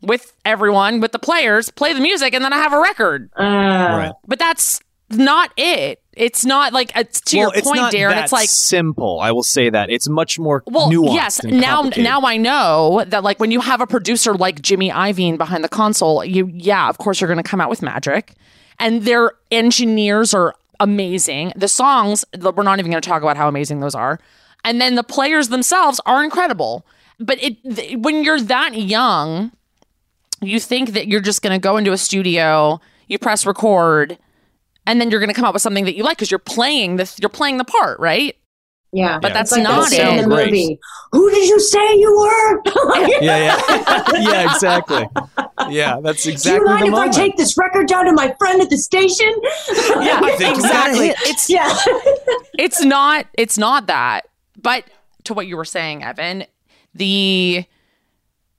S2: with everyone, with the players, play the music, and then I have a record.
S4: uh,
S1: right.
S2: But that's not it. It's not like uh, it's to
S1: well,
S2: your point, Darren. It's like
S1: simple. I will say that it's much more
S2: well,
S1: nuanced.
S2: yes. Now, now I know that like when you have a producer like Jimmy Iovine behind the console, you yeah, of course you're going to come out with magic, and their engineers are amazing. The songs, we're not even going to talk about how amazing those are, and then the players themselves are incredible. But it th- when you're that young, you think that you're just going to go into a studio, you press record, and then you're going to come up with something that you like because you're playing the you're playing the part, right?
S4: yeah.
S2: But
S1: Yeah.
S2: that's
S4: like
S2: not
S4: that in
S2: it.
S4: the
S1: Great.
S4: movie. Who did you say you were? [LAUGHS]
S1: yeah, yeah, [LAUGHS] yeah, exactly. Yeah, that's exactly.
S4: Do you
S1: exactly
S4: mind
S1: the
S4: if
S1: moment.
S4: I take this record down to my friend at the station?
S2: Yeah,
S1: I think we got a
S2: exactly. It's
S4: yeah.
S2: it's not it's not that. But to what you were saying, Evan, the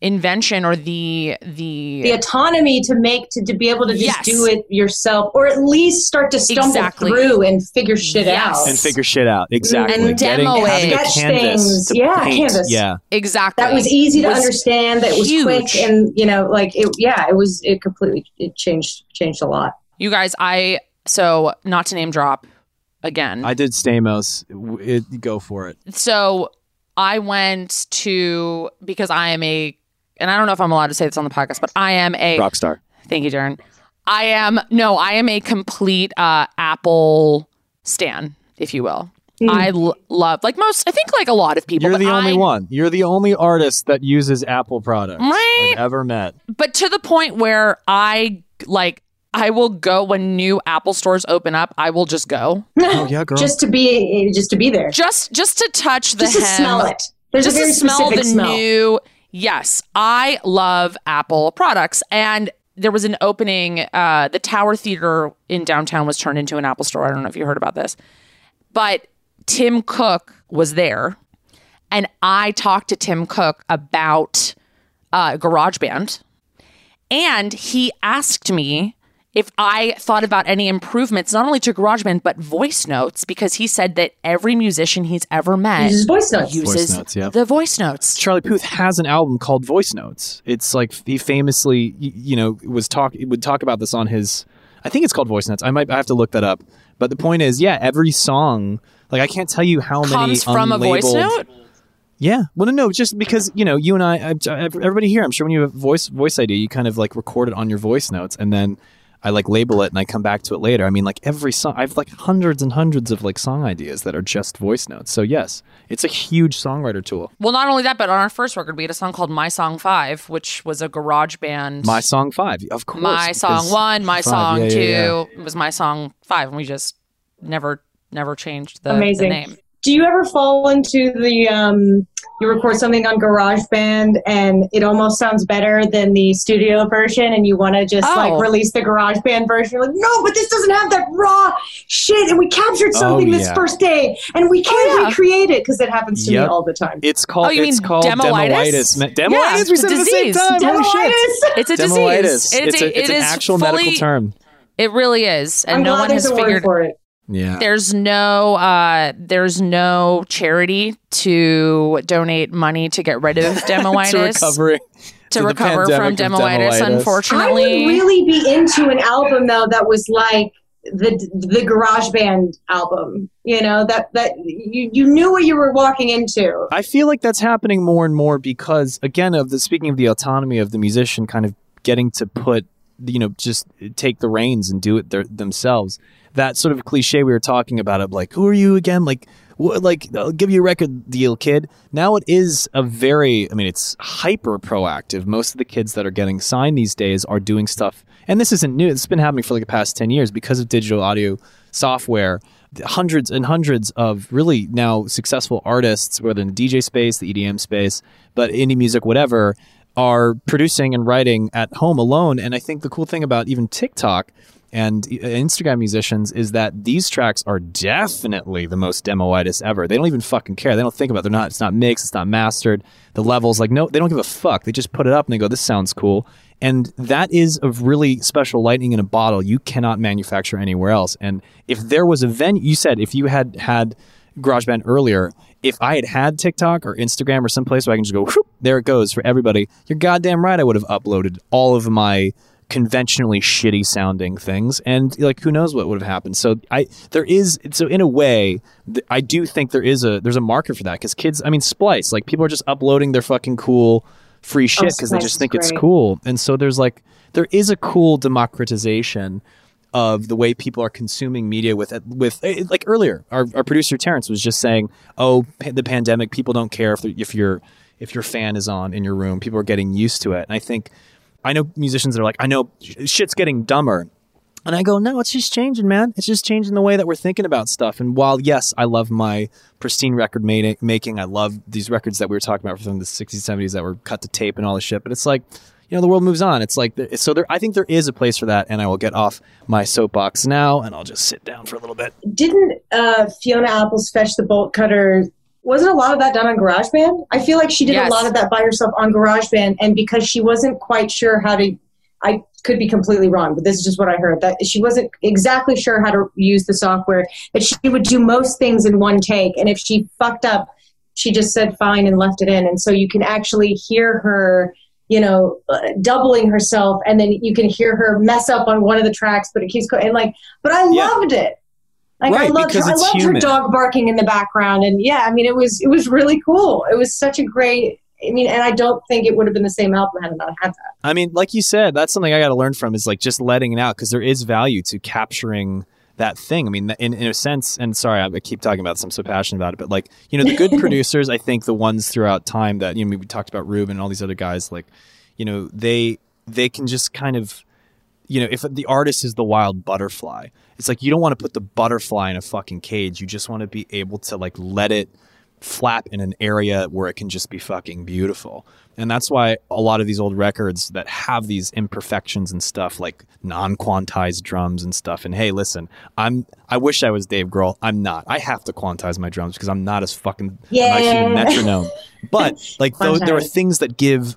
S2: invention or the the,
S4: the autonomy to make to, to be able to just
S2: Yes.
S4: do it yourself or at least start to stumble
S2: Exactly.
S4: through and figure shit
S2: Yes.
S4: out
S1: and figure shit out exactly.
S2: And
S1: Getting
S2: demo
S1: having
S2: it.
S1: a
S4: Sketch
S1: canvas
S4: things.
S1: to
S4: Yeah,
S1: paint.
S4: canvas.
S1: Yeah,
S2: exactly
S4: that was easy to
S2: Was
S4: understand that was
S2: huge.
S4: quick and you know like it yeah it was it completely it changed changed a lot
S2: You guys, I so not to name drop again.
S1: I did Stamos. W- It, go for it.
S2: so I went to because I am a and I don't know if I'm allowed to say this on the podcast, but I am a
S1: rock star.
S2: Thank you, Darren. I am no, I am a complete uh, Apple stan, if you will. I l- love like most. I think like a lot of people.
S1: You're
S2: but
S1: the only
S2: I-
S1: one. You're the only artist that uses Apple products
S2: Right.
S1: I've ever met.
S2: but to the point where I like I will go when new Apple stores open up. I will just go [LAUGHS]
S1: Oh yeah, girl.
S4: just to be just to be there
S2: just just to touch the
S4: just to
S2: hem,
S4: smell it there's
S2: just
S4: a very
S2: to smell the
S4: smell
S2: new. Yes, I love Apple products, and there was an opening. Uh, the Tower Theater in downtown was turned into an Apple store. I don't know if you heard about this, but Tim Cook was there, and I talked to Tim Cook about uh, GarageBand, and he asked me if I thought about any improvements, not only to GarageBand but voice notes, because he said that every musician he's ever met
S4: uses voice notes
S2: uses
S1: Voice notes, yeah.
S2: the voice notes.
S1: Charlie Puth has an album called Voice Notes. It's like he famously, you know, was talk would talk about this on his. I think it's called Voice Notes. I might I have to look that up. But the point is, yeah, every song, like I can't tell you how many
S2: Comes from a voice note.
S1: Yeah, well, no, no, just because you know, you and I, I, everybody here, I'm sure when you have a voice voice idea, you kind of like record it on your voice notes, and then I like label it and I come back to it later. I mean, like every song, I have like hundreds and hundreds of like song ideas that are just voice notes. So yes, it's a huge songwriter tool.
S2: Well, not only that, but on our first record, we had a song called "My Song 5, which was a garage band.
S1: My song five, of course.
S2: My song one, my
S1: Five,
S2: song
S1: yeah,
S2: two
S1: yeah, yeah.
S2: was my song five, and we just never, never changed the, the
S4: Amazing.
S2: name.
S4: Do you ever fall into the um, you record something on GarageBand and it almost sounds better than the studio version, and you want to just
S2: Oh.
S4: like release the GarageBand version? You're like, no, but this doesn't have that raw shit, and we captured something this
S1: yeah.
S4: first day, and we can't
S2: Oh, yeah.
S4: recreate it because it happens to
S1: Yep.
S4: me all the time.
S1: It's called.
S2: Oh, you
S1: it's
S2: mean
S1: called
S2: demoitis?
S1: demoitis. Ma- Demoitis.
S2: Yeah,
S1: we said
S2: the
S1: it at the same
S2: disease.
S1: time. Holy shit.
S4: Demoitis.
S2: It's a disease.
S1: It's, a, it's
S2: it
S1: an
S2: is
S1: actual
S2: fully,
S1: medical term.
S2: It really is, and
S4: I'm
S2: no
S4: glad
S2: one has
S4: a word
S2: figured.
S4: for it.
S1: Yeah.
S2: There's no, uh, there's no charity to donate money to get rid of [LAUGHS]
S1: to
S2: demoitis
S1: recover.
S2: to recover from
S1: pandemic
S2: demoitis.
S1: demoitis.
S4: I would
S2: Unfortunately,
S4: really be into an album though that was like the the garage band album. You know that that you you knew what you were walking into.
S1: I feel like that's happening more and more because, again, of the speaking of the autonomy of the musician, kind of getting to put, you know, just take the reins and do it their, themselves. That sort of cliche we were talking about of like, who are you again? Like, wh- like I'll give you a record deal, kid. Now it is a very, I mean, it's hyper proactive. Most of the kids that are getting signed these days are doing stuff, and this isn't new. It's been happening for like the past ten years because of digital audio software hundreds and hundreds of really now successful artists, whether in the DJ space, the EDM space, but indie music, whatever, are producing and writing at home alone. And I think the cool thing about even TikTok and uh, Instagram musicians is that these tracks are definitely the most demoitis ever. They don't even fucking care. They don't think about. It. They're not. It's not mixed. It's not mastered. The levels, like no, they don't give a fuck. They just put it up and they go, "This sounds cool." And that is a really special lightning in a bottle you cannot manufacture anywhere else. And if there was a venue, you said if you had had GarageBand earlier, if I had had TikTok or Instagram or someplace where I can just go, whoop, there it goes for everybody, you're goddamn right. I would have uploaded all of my conventionally shitty sounding things and like who knows what would have happened so i there is so in a way th- i do think there is a there's a market for that because kids i mean splice like people are just uploading their fucking cool free shit because they just think it's cool and so there's like there is a cool democratization of the way people are consuming media with with eh, like earlier our, our producer Terrence was just saying oh the pandemic people don't care if if your if your fan is on in your room people are getting used to it and I think I know musicians that are like I know shit's getting dumber and I go, no, it's just changing, man. It's just changing the way that we're thinking about stuff. And while, yes, I love my pristine record ma- making, I love these records that we were talking about from the 60s, 70s that were cut to tape and all this shit. But it's like, you know, the world moves on. It's like, so there, I think there is a place for that. And I will get off my soapbox now and I'll just sit down for a little bit.
S4: Didn't uh, Fiona Apples fetch the bolt cutter? Wasn't a lot of that done on GarageBand? I feel like she did
S2: Yes.
S4: a lot of that by herself on GarageBand, and because she wasn't quite sure how to, I could be completely wrong, but this is just what I heard that she wasn't exactly sure how to use the software. That she would do most things in one take, and if she fucked up, she just said fine and left it in, and so you can actually hear her. You know, uh, doubling herself, and then you can hear her mess up on one of the tracks, but it keeps going. And like, but I
S1: Yeah.
S4: loved it. Like I
S1: Right,
S4: loved her. I loved
S1: human.
S4: her dog barking in the background, and yeah, I mean, it was it was really cool. It was such a great. I mean, and I don't think it would have been the same album had it not had that.
S1: I mean, like you said, that's something I got to learn from is like just letting it out because there is value to capturing that thing. I mean, in, in a sense, and sorry, I keep talking about this. I'm so passionate about it, but like, you know, the good [LAUGHS] producers, I think the ones throughout time that, you know, we talked about Ruben and all these other guys, like, you know, they, they can just kind of, you know, if the artist is the wild butterfly, it's like you don't want to put the butterfly in a fucking cage. You just want to be able to like let it flap in an area where it can just be fucking beautiful. And that's why a lot of these old records that have these imperfections and stuff like non-quantized drums and stuff. And hey, listen, I'm I wish I was Dave Grohl. I'm not. I have to quantize my drums because I'm not as fucking yeah. I'm not a metronome. But like those, there are things that give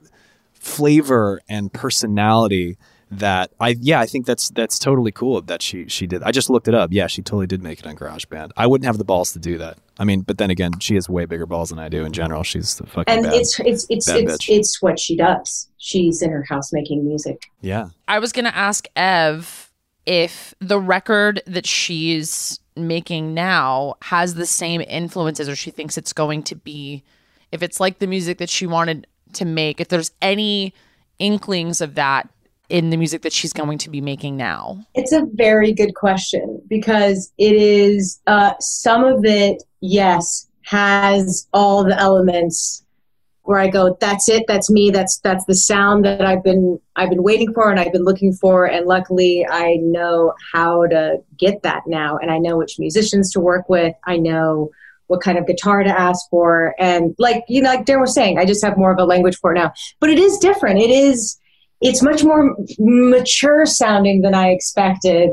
S1: flavor and personality that I yeah I think that's that's totally cool that she she did. I just looked it up. Yeah, she totally did make it on GarageBand. I wouldn't have the balls to do that. I mean, but then again, she has way bigger balls than I do in general. She's the fucking
S4: And
S1: bad.
S4: it's it's it's
S1: bad
S4: it's, it's what she does. She's in her house making music.
S1: yeah.
S2: I was going to ask Ev if the record that she's making now has the same influences or she thinks it's going to be if it's like the music that she wanted to make if there's any inklings of that in the music that she's going to be making now
S4: It's a very good question because it is uh, some of it, yes, has all the elements where I go, that's it, that's me, that's that's the sound that I've been I've been waiting for and I've been looking for, and luckily I know how to get that now, and I know which musicians to work with. I know what kind of guitar to ask for. And like, you know, like Darren was saying, I just have more of a language for it now. But it is different. It is, it's much more mature sounding than I expected.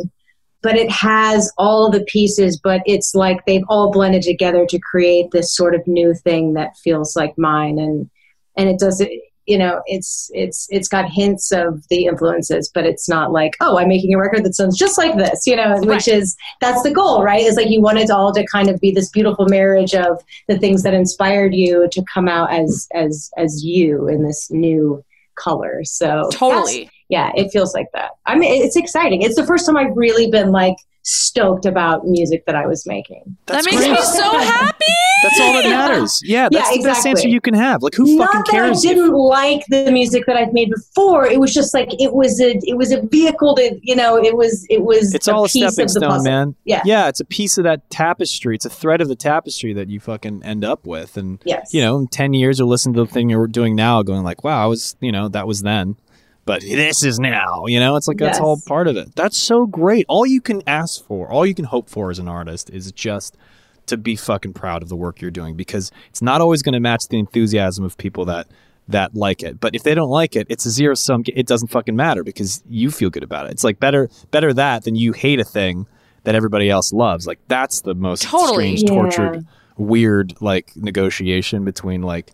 S4: But it has all the pieces, but it's like they've all blended together to create this sort of new thing that feels like mine. And and it does it you know it's it's it's got hints of the influences but it's not like oh i'm making a record that sounds just like this you know right. which is that's the goal right is like you want it all to kind of be this beautiful marriage of the things that inspired you to come out as as as you in this new color. So
S2: totally.
S4: Yeah it feels like that. I mean it's exciting. It's the first time i've really been like stoked about music that I was making.
S2: That's that makes great. me so happy.
S1: That's all that matters. Yeah, that's yeah, the best answer you can have. Like who
S4: Not
S1: fucking cares?
S4: That I didn't if... like the music that I've made before. It was just like it was a it was a vehicle to you know it was it was.
S1: It's a all a stepping stone, man.
S4: Yeah,
S1: yeah. It's a piece of that tapestry. It's a thread of the tapestry that you fucking end up with, and
S4: yes.
S1: you know, in ten years you'll listen to the thing you're doing now, going like, wow, I was you know that was then but this is now. You know, it's like that's yes. all part of it. That's so great. All you can ask for, all you can hope for as an artist is just to be fucking proud of the work you're doing because it's not always going to match the enthusiasm of people that that like it. But if they don't like it, it's a zero sum. It doesn't fucking matter because you feel good about it. It's like better better that than you hate a thing that everybody else loves. Like that's the most totally. strange, yeah. tortured, weird like negotiation between like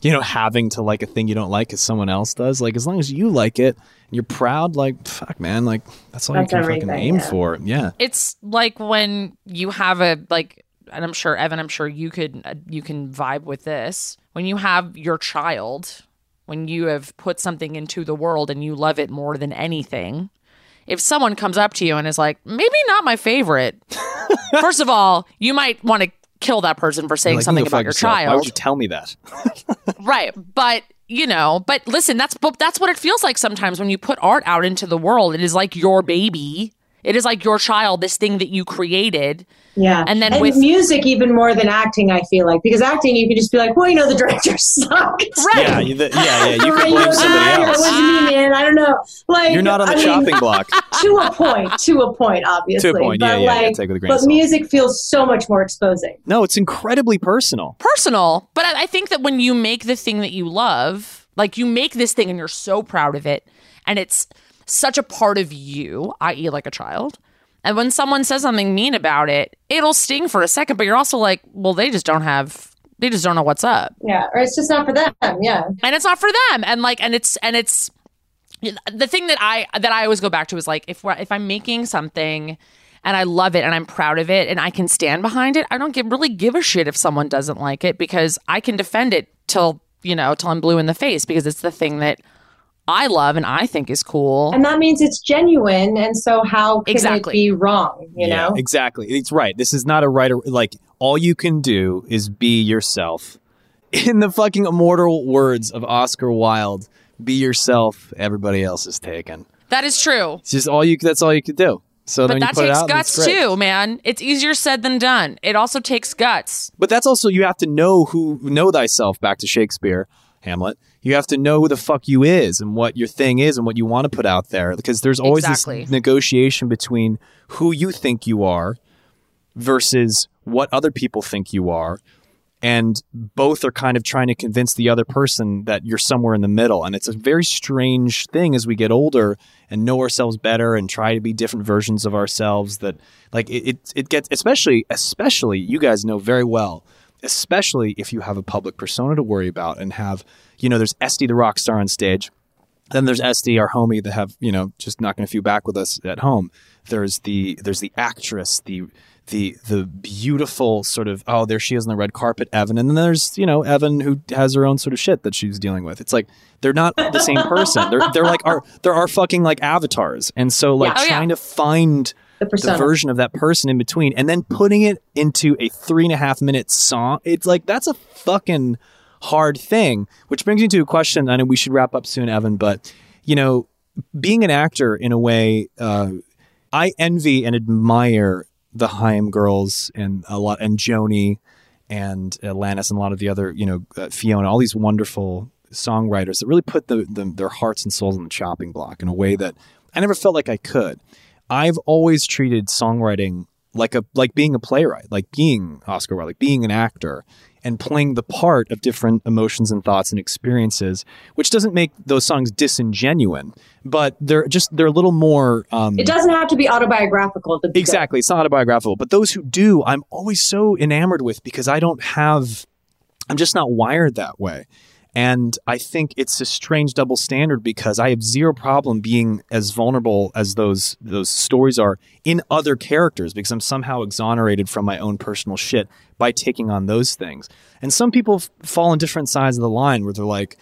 S1: you know, having to like a thing you don't like because someone else does. Like, as long as you like it and you're proud, like, fuck, man, like, that's all that's you can fucking aim yeah. for. Yeah.
S2: It's like when you have a, like, and I'm sure, Evan, I'm sure you could, uh, you can vibe with this. When you have your child, when you have put something into the world and you love it more than anything, if someone comes up to you and is like, maybe not my favorite, [LAUGHS] first of all, you might want to kill that person for saying like, something about your yourself. child.
S1: Why would you tell me that? [LAUGHS]
S2: right, but you know, but listen, that's that's what it feels like sometimes when you put art out into the world. It is like your baby. It is like your child, this thing that you created,
S4: yeah.
S2: And then
S4: and
S2: with
S4: music, even more than acting, I feel like because acting, you can just be like, well, you know, the director [LAUGHS] sucked.
S2: Right.
S1: Yeah. You, the, yeah. Yeah. You can blame somebody else. It
S4: wasn't me, man. I don't know. Like
S1: you're not on the I chopping mean, [LAUGHS] block.
S4: to a point. To a point, obviously.
S1: To a point.
S4: But
S1: yeah.
S4: Like,
S1: yeah. Take with a grain
S4: but music feels so much more exposing.
S1: No, it's incredibly personal.
S2: Personal, but I think that when you make the thing that you love, like you make this thing and you're so proud of it, and it's such a part of you, i.e., like a child and when someone says something mean about it, it'll sting for a second, but you're also like, well, they just don't have they just don't know what's up.
S4: Yeah, or it's just not for them. Yeah.
S2: And it's not for them. And like and it's and it's the thing that I that I always go back to is like if if I'm making something and I love it and I'm proud of it and I can stand behind it, I don't give, really give a shit if someone doesn't like it because I can defend it till, you know, till I'm blue in the face because it's the thing that I love and I think is cool.
S4: And that means it's genuine. And so how can exactly. it be wrong? You yeah, know?
S1: Exactly. It's right. This is not a right or like all you can do is be yourself. [LAUGHS] In the fucking immortal words of Oscar Wilde, be yourself, everybody else is taken.
S2: That is true.
S1: It's just all you that's all you could do. So
S2: but
S1: that
S2: takes guts too, man. It's easier said than done. It also takes guts.
S1: But that's also you have to know who know thyself back to Shakespeare, Hamlet you have to know who the fuck you is and what your thing is and what you want to put out there because there's always exactly. this negotiation between who you think you are versus what other people think you are and both are kind of trying to convince the other person that you're somewhere in the middle and it's a very strange thing as we get older and know ourselves better and try to be different versions of ourselves that like it, it, it gets especially especially you guys know very well especially if you have a public persona to worry about and have you know, there's Esté the rock star on stage. Then there's Esté, our homie that have, you know, just knocking a few back with us at home. There's the there's the actress, the the the beautiful sort of oh there she is on the red carpet Evan and then there's you know Evan who has her own sort of shit that she's dealing with it's like they're not the same person they're they're like our they're our fucking like avatars and so like yeah. oh, trying yeah. to find the, the, version of that person in between and then putting it into a three and a half minute song it's like that's a fucking hard thing. Which brings me to a question. I know we should wrap up soon, Evan, but you know, being an actor in a way, uh, I envy and admire the Haim girls and a lot and Joni and Alanis and a lot of the other, you know, uh, Fiona, all these wonderful songwriters that really put the, the, their hearts and souls on the chopping block in a way that I never felt like I could. I've always treated songwriting like a like being a playwright, like being Oscar Wilde, like being an actor and playing the part of different emotions and thoughts and experiences, which doesn't make those songs disingenuine, but they're just they're a little more. Um,
S4: it doesn't have to be autobiographical. To be
S1: exactly,
S4: good.
S1: it's not autobiographical. But those who do, I'm always so enamored with because I don't have. I'm just not wired that way. And I think it's a strange double standard because I have zero problem being as vulnerable as those those stories are in other characters because I'm somehow exonerated from my own personal shit by taking on those things. And some people f- fall on different sides of the line where they're like,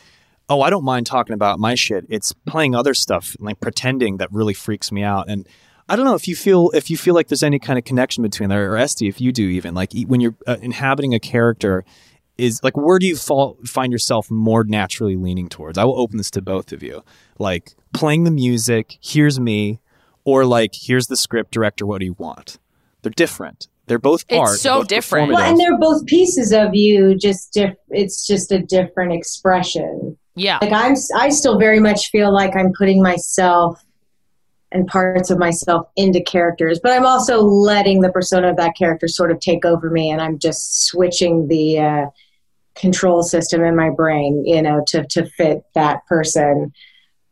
S1: "Oh, I don't mind talking about my shit. It's playing other stuff, like pretending that really freaks me out." And I don't know if you feel if you feel like there's any kind of connection between there, or Esté, if you do even like when you're uh, inhabiting a character is like where do you fall, find yourself more naturally leaning towards? I will open this to both of you. Like playing the music, here's me, or like here's the script director, what do you want? They're different. They're both art.
S2: It's so
S1: both
S2: different.
S4: Well, and they're both pieces of you. Just diff- it's just a different expression.
S2: Yeah.
S4: Like I'm, I still very much feel like I'm putting myself and parts of myself into characters, but I'm also letting the persona of that character sort of take over me, and I'm just switching the uh, control system in my brain, you know, to to fit that person.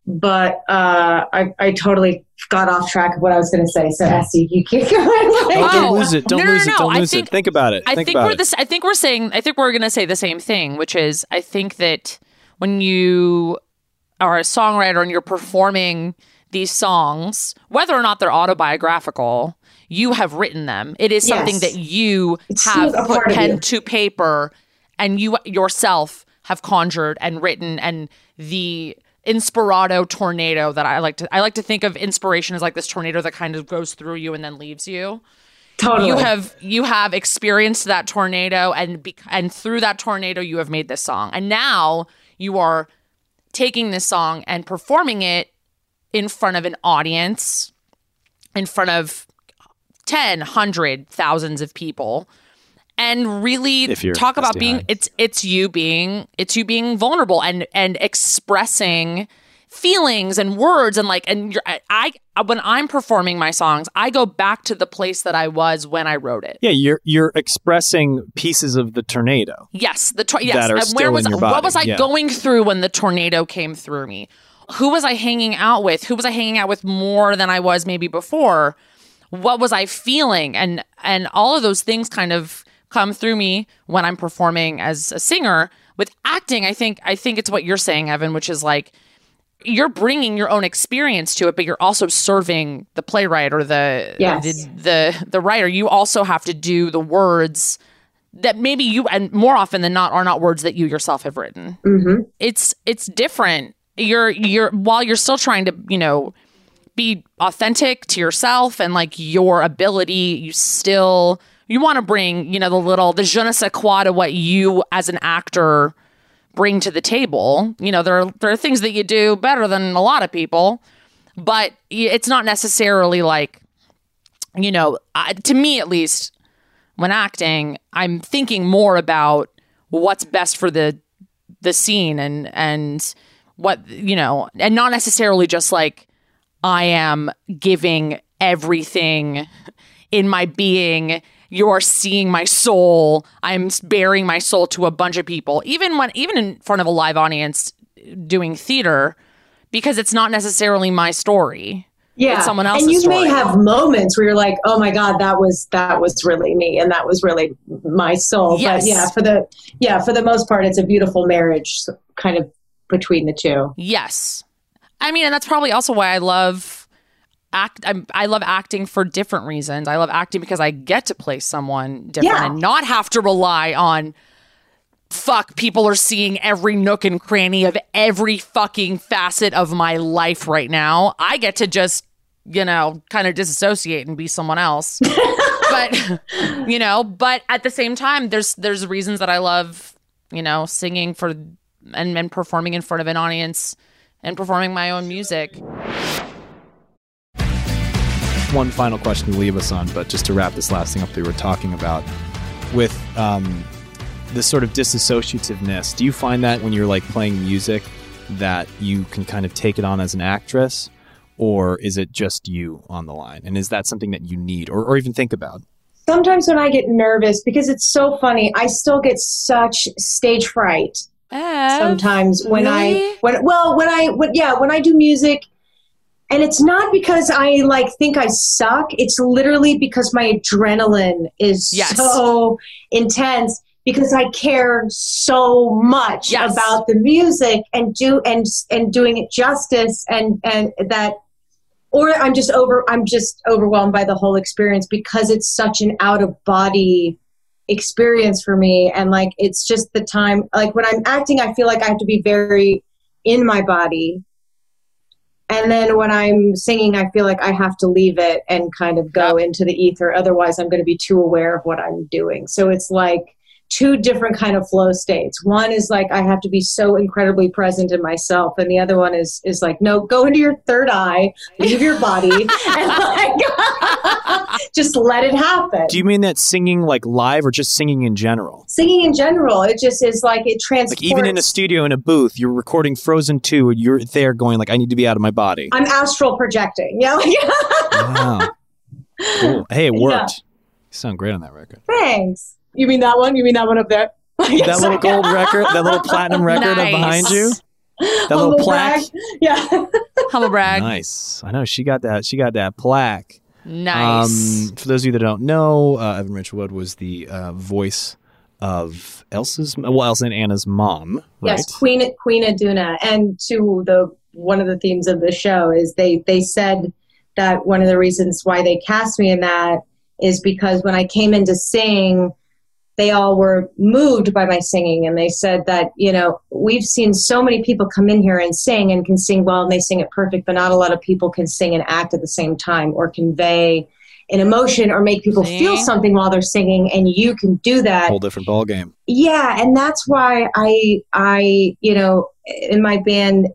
S4: But uh, I, I totally got off track of what I was going to say. So, Esté, you keep [LAUGHS] going.
S1: Oh,
S2: Oh,
S1: don't lose it. Don't
S2: no, no,
S1: lose
S2: no,
S1: it. Don't
S2: I
S1: lose
S2: think-
S1: it. Think about it.
S2: I
S1: think
S2: think
S1: about
S2: we're
S1: it.
S2: this. I think we're saying. I think we're going to say the same thing, which is I think that when you are a songwriter and you're performing these songs, whether or not they're autobiographical, you have written them. It is something
S4: Yes.
S2: that you
S4: It's
S2: have
S4: a
S2: put pen to paper, and you yourself have conjured and written, and the inspirado tornado that I like to I like to think of inspiration as like this tornado that kind of goes through you and then leaves you.
S4: Totally.
S2: you have you have experienced that tornado and be, and through that tornado you have made this song. And now you are taking this song and performing it in front of an audience in front of 10 100 thousands of people and really talk about
S1: SDI.
S2: being it's it's you being it's you being vulnerable and and expressing feelings and words and like and you're, I, I when I'm performing my songs I go back to the place that I was when I wrote it.
S1: yeah, you're you're expressing pieces of the tornado.
S2: Yes, the tor- yes.
S1: That are
S2: and
S1: still
S2: was
S1: in your body.
S2: what was I
S1: yeah.
S2: going through when the tornado came through me? Who was I hanging out with? Who was I hanging out with more than I was maybe before? What was I feeling? And and all of those things kind of come through me when I'm performing as a singer. With acting, I think I think it's what you're saying, Evan, which is like you're bringing your own experience to it, but you're also serving the playwright or the
S4: Yes.
S2: the, the the writer. You also have to do the words that maybe you and more often than not are not words that you yourself have written.
S4: hmm
S2: It's it's different. You're you're while you're still trying to you know be authentic to yourself and like your ability. You still you want to bring you know the little the je ne sais quoi to what you as an actor bring to the table. You know, there are, there are things that you do better than a lot of people, but it's not necessarily like, you know, I, to me at least, when acting, I'm thinking more about what's best for the the scene and and what you know, and not necessarily just like I am giving everything in my being. You're seeing my soul. I'm bearing my soul to a bunch of people, even when even in front of a live audience doing theater, because it's not necessarily my story.
S4: Yeah,
S2: It's someone
S4: And
S2: else's
S4: you may have moments where you're like, "Oh my God, that was that was really me, and that was really my soul."
S2: Yes.
S4: But yeah, for the yeah for the most part, it's a beautiful marriage, kind of between the two.
S2: Yes. I mean, and that's probably also why I love act I'm, I love acting for different reasons. I love acting because I get to play someone different
S4: Yeah.
S2: and not have to rely on fuck people are seeing every nook and cranny of every fucking facet of my life right now. I get to just, you know, kind of disassociate and be someone else. [LAUGHS] but you know, but at the same time there's there's reasons that I love, you know, singing for and, and performing in front of an audience and performing my own music.
S1: One final question to leave us on, but just to wrap this last thing up that we were talking about with um, this sort of disassociativeness, do you find that when you're like playing music that you can kind of take it on as an actress? or is it just you on the line? And is that something that you need or, or even think about?
S4: Sometimes when I get nervous, because it's so funny, I still get such stage fright.
S2: Ev,
S4: Sometimes when
S2: really?
S4: I when well when I when, yeah when I do music, and it's not because I like think I suck. It's literally because my adrenaline is
S2: Yes.
S4: so intense because I care so much
S2: Yes.
S4: about the music and do and and doing it justice and and that or I'm just over I'm just overwhelmed by the whole experience because it's such an out of body experience for me and like it's just the time like when I'm acting I feel like I have to be very in my body and then when I'm singing I feel like I have to leave it and kind of go into the ether. Otherwise I'm going to be too aware of what I'm doing. So it's like two different kind of flow states one is like I have to be so incredibly present in myself and the other one is is like no go into your third eye leave your body [LAUGHS] and like [LAUGHS] just let it happen
S1: Do you mean that singing like live or just singing in general?
S4: singing in general it just is like it transports
S1: Like even in a studio in a booth, you're recording Frozen 2 and you're there going like I need to be out of my body.
S4: i'm astral projecting [LAUGHS] yeah
S1: Wow. Cool. Hey, it worked. You sound great on that record.
S4: thanks you mean that one you mean that one up there [LAUGHS]
S1: That little gold record, that little platinum [LAUGHS] record up behind you. That little plaque.
S4: brag. [LAUGHS] yeah
S2: Humble brag.
S1: Nice. I know she got that. She got that plaque.
S2: Nice.
S1: Um, for those of you that don't know, uh, Evan Rachel Wood was the uh, voice of Elsa's, well, Elsa and Anna's mom, right?
S4: Yes, Queen Queen Iduna, and to the one of the themes of the show is they they said that one of the reasons why they cast me in that is because when I came in to sing, they all were moved by my singing, and they said that you know we've seen so many people come in here and sing and can sing well and they sing it perfect, but not a lot of people can sing and act at the same time or convey an emotion or make people
S2: See?
S4: feel something while they're singing, and you can do that
S1: Whole different ball game.
S4: yeah and that's why i i you know in my band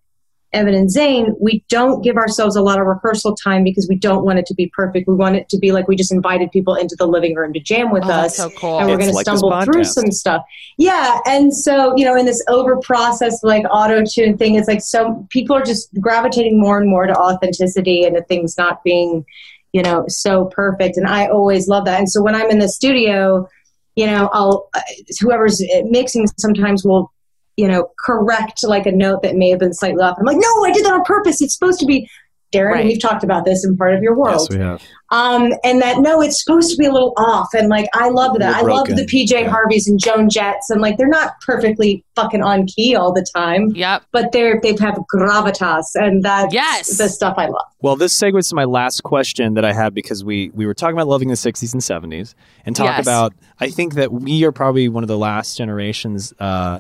S4: evan and zane we don't give ourselves a lot of rehearsal time because we don't want it to be perfect. We want it to be like we just invited people into the living room to jam with
S2: oh, that's
S4: us
S2: so cool.
S4: and we're going to
S1: like this
S4: stumble through some stuff. Yeah and so you know in this over processed like auto tune thing it's like so people are just gravitating more and more to authenticity and to things not being you know so perfect and i always love that. And so when i'm in the studio you know i'll uh, whoever's mixing sometimes will you know correct like a note that may have been slightly off i'm like no i did that on purpose it's supposed to be darren
S2: Right.
S4: we've talked about this in part of your world
S1: Yes, we have.
S4: um, and that no, it's supposed to be a little off, and like I love that. I love the PJ
S1: Yeah.
S4: Harveys and Joan Jetts, and like they're not perfectly fucking on key all the time,
S2: Yep.
S4: but they're they have gravitas, and that's
S2: Yes.
S4: the stuff I love.
S1: Well, this segues to my last question that I had because we we were talking about loving the 60s and 70s and talk
S2: Yes.
S1: about I think that we are probably one of the last generations uh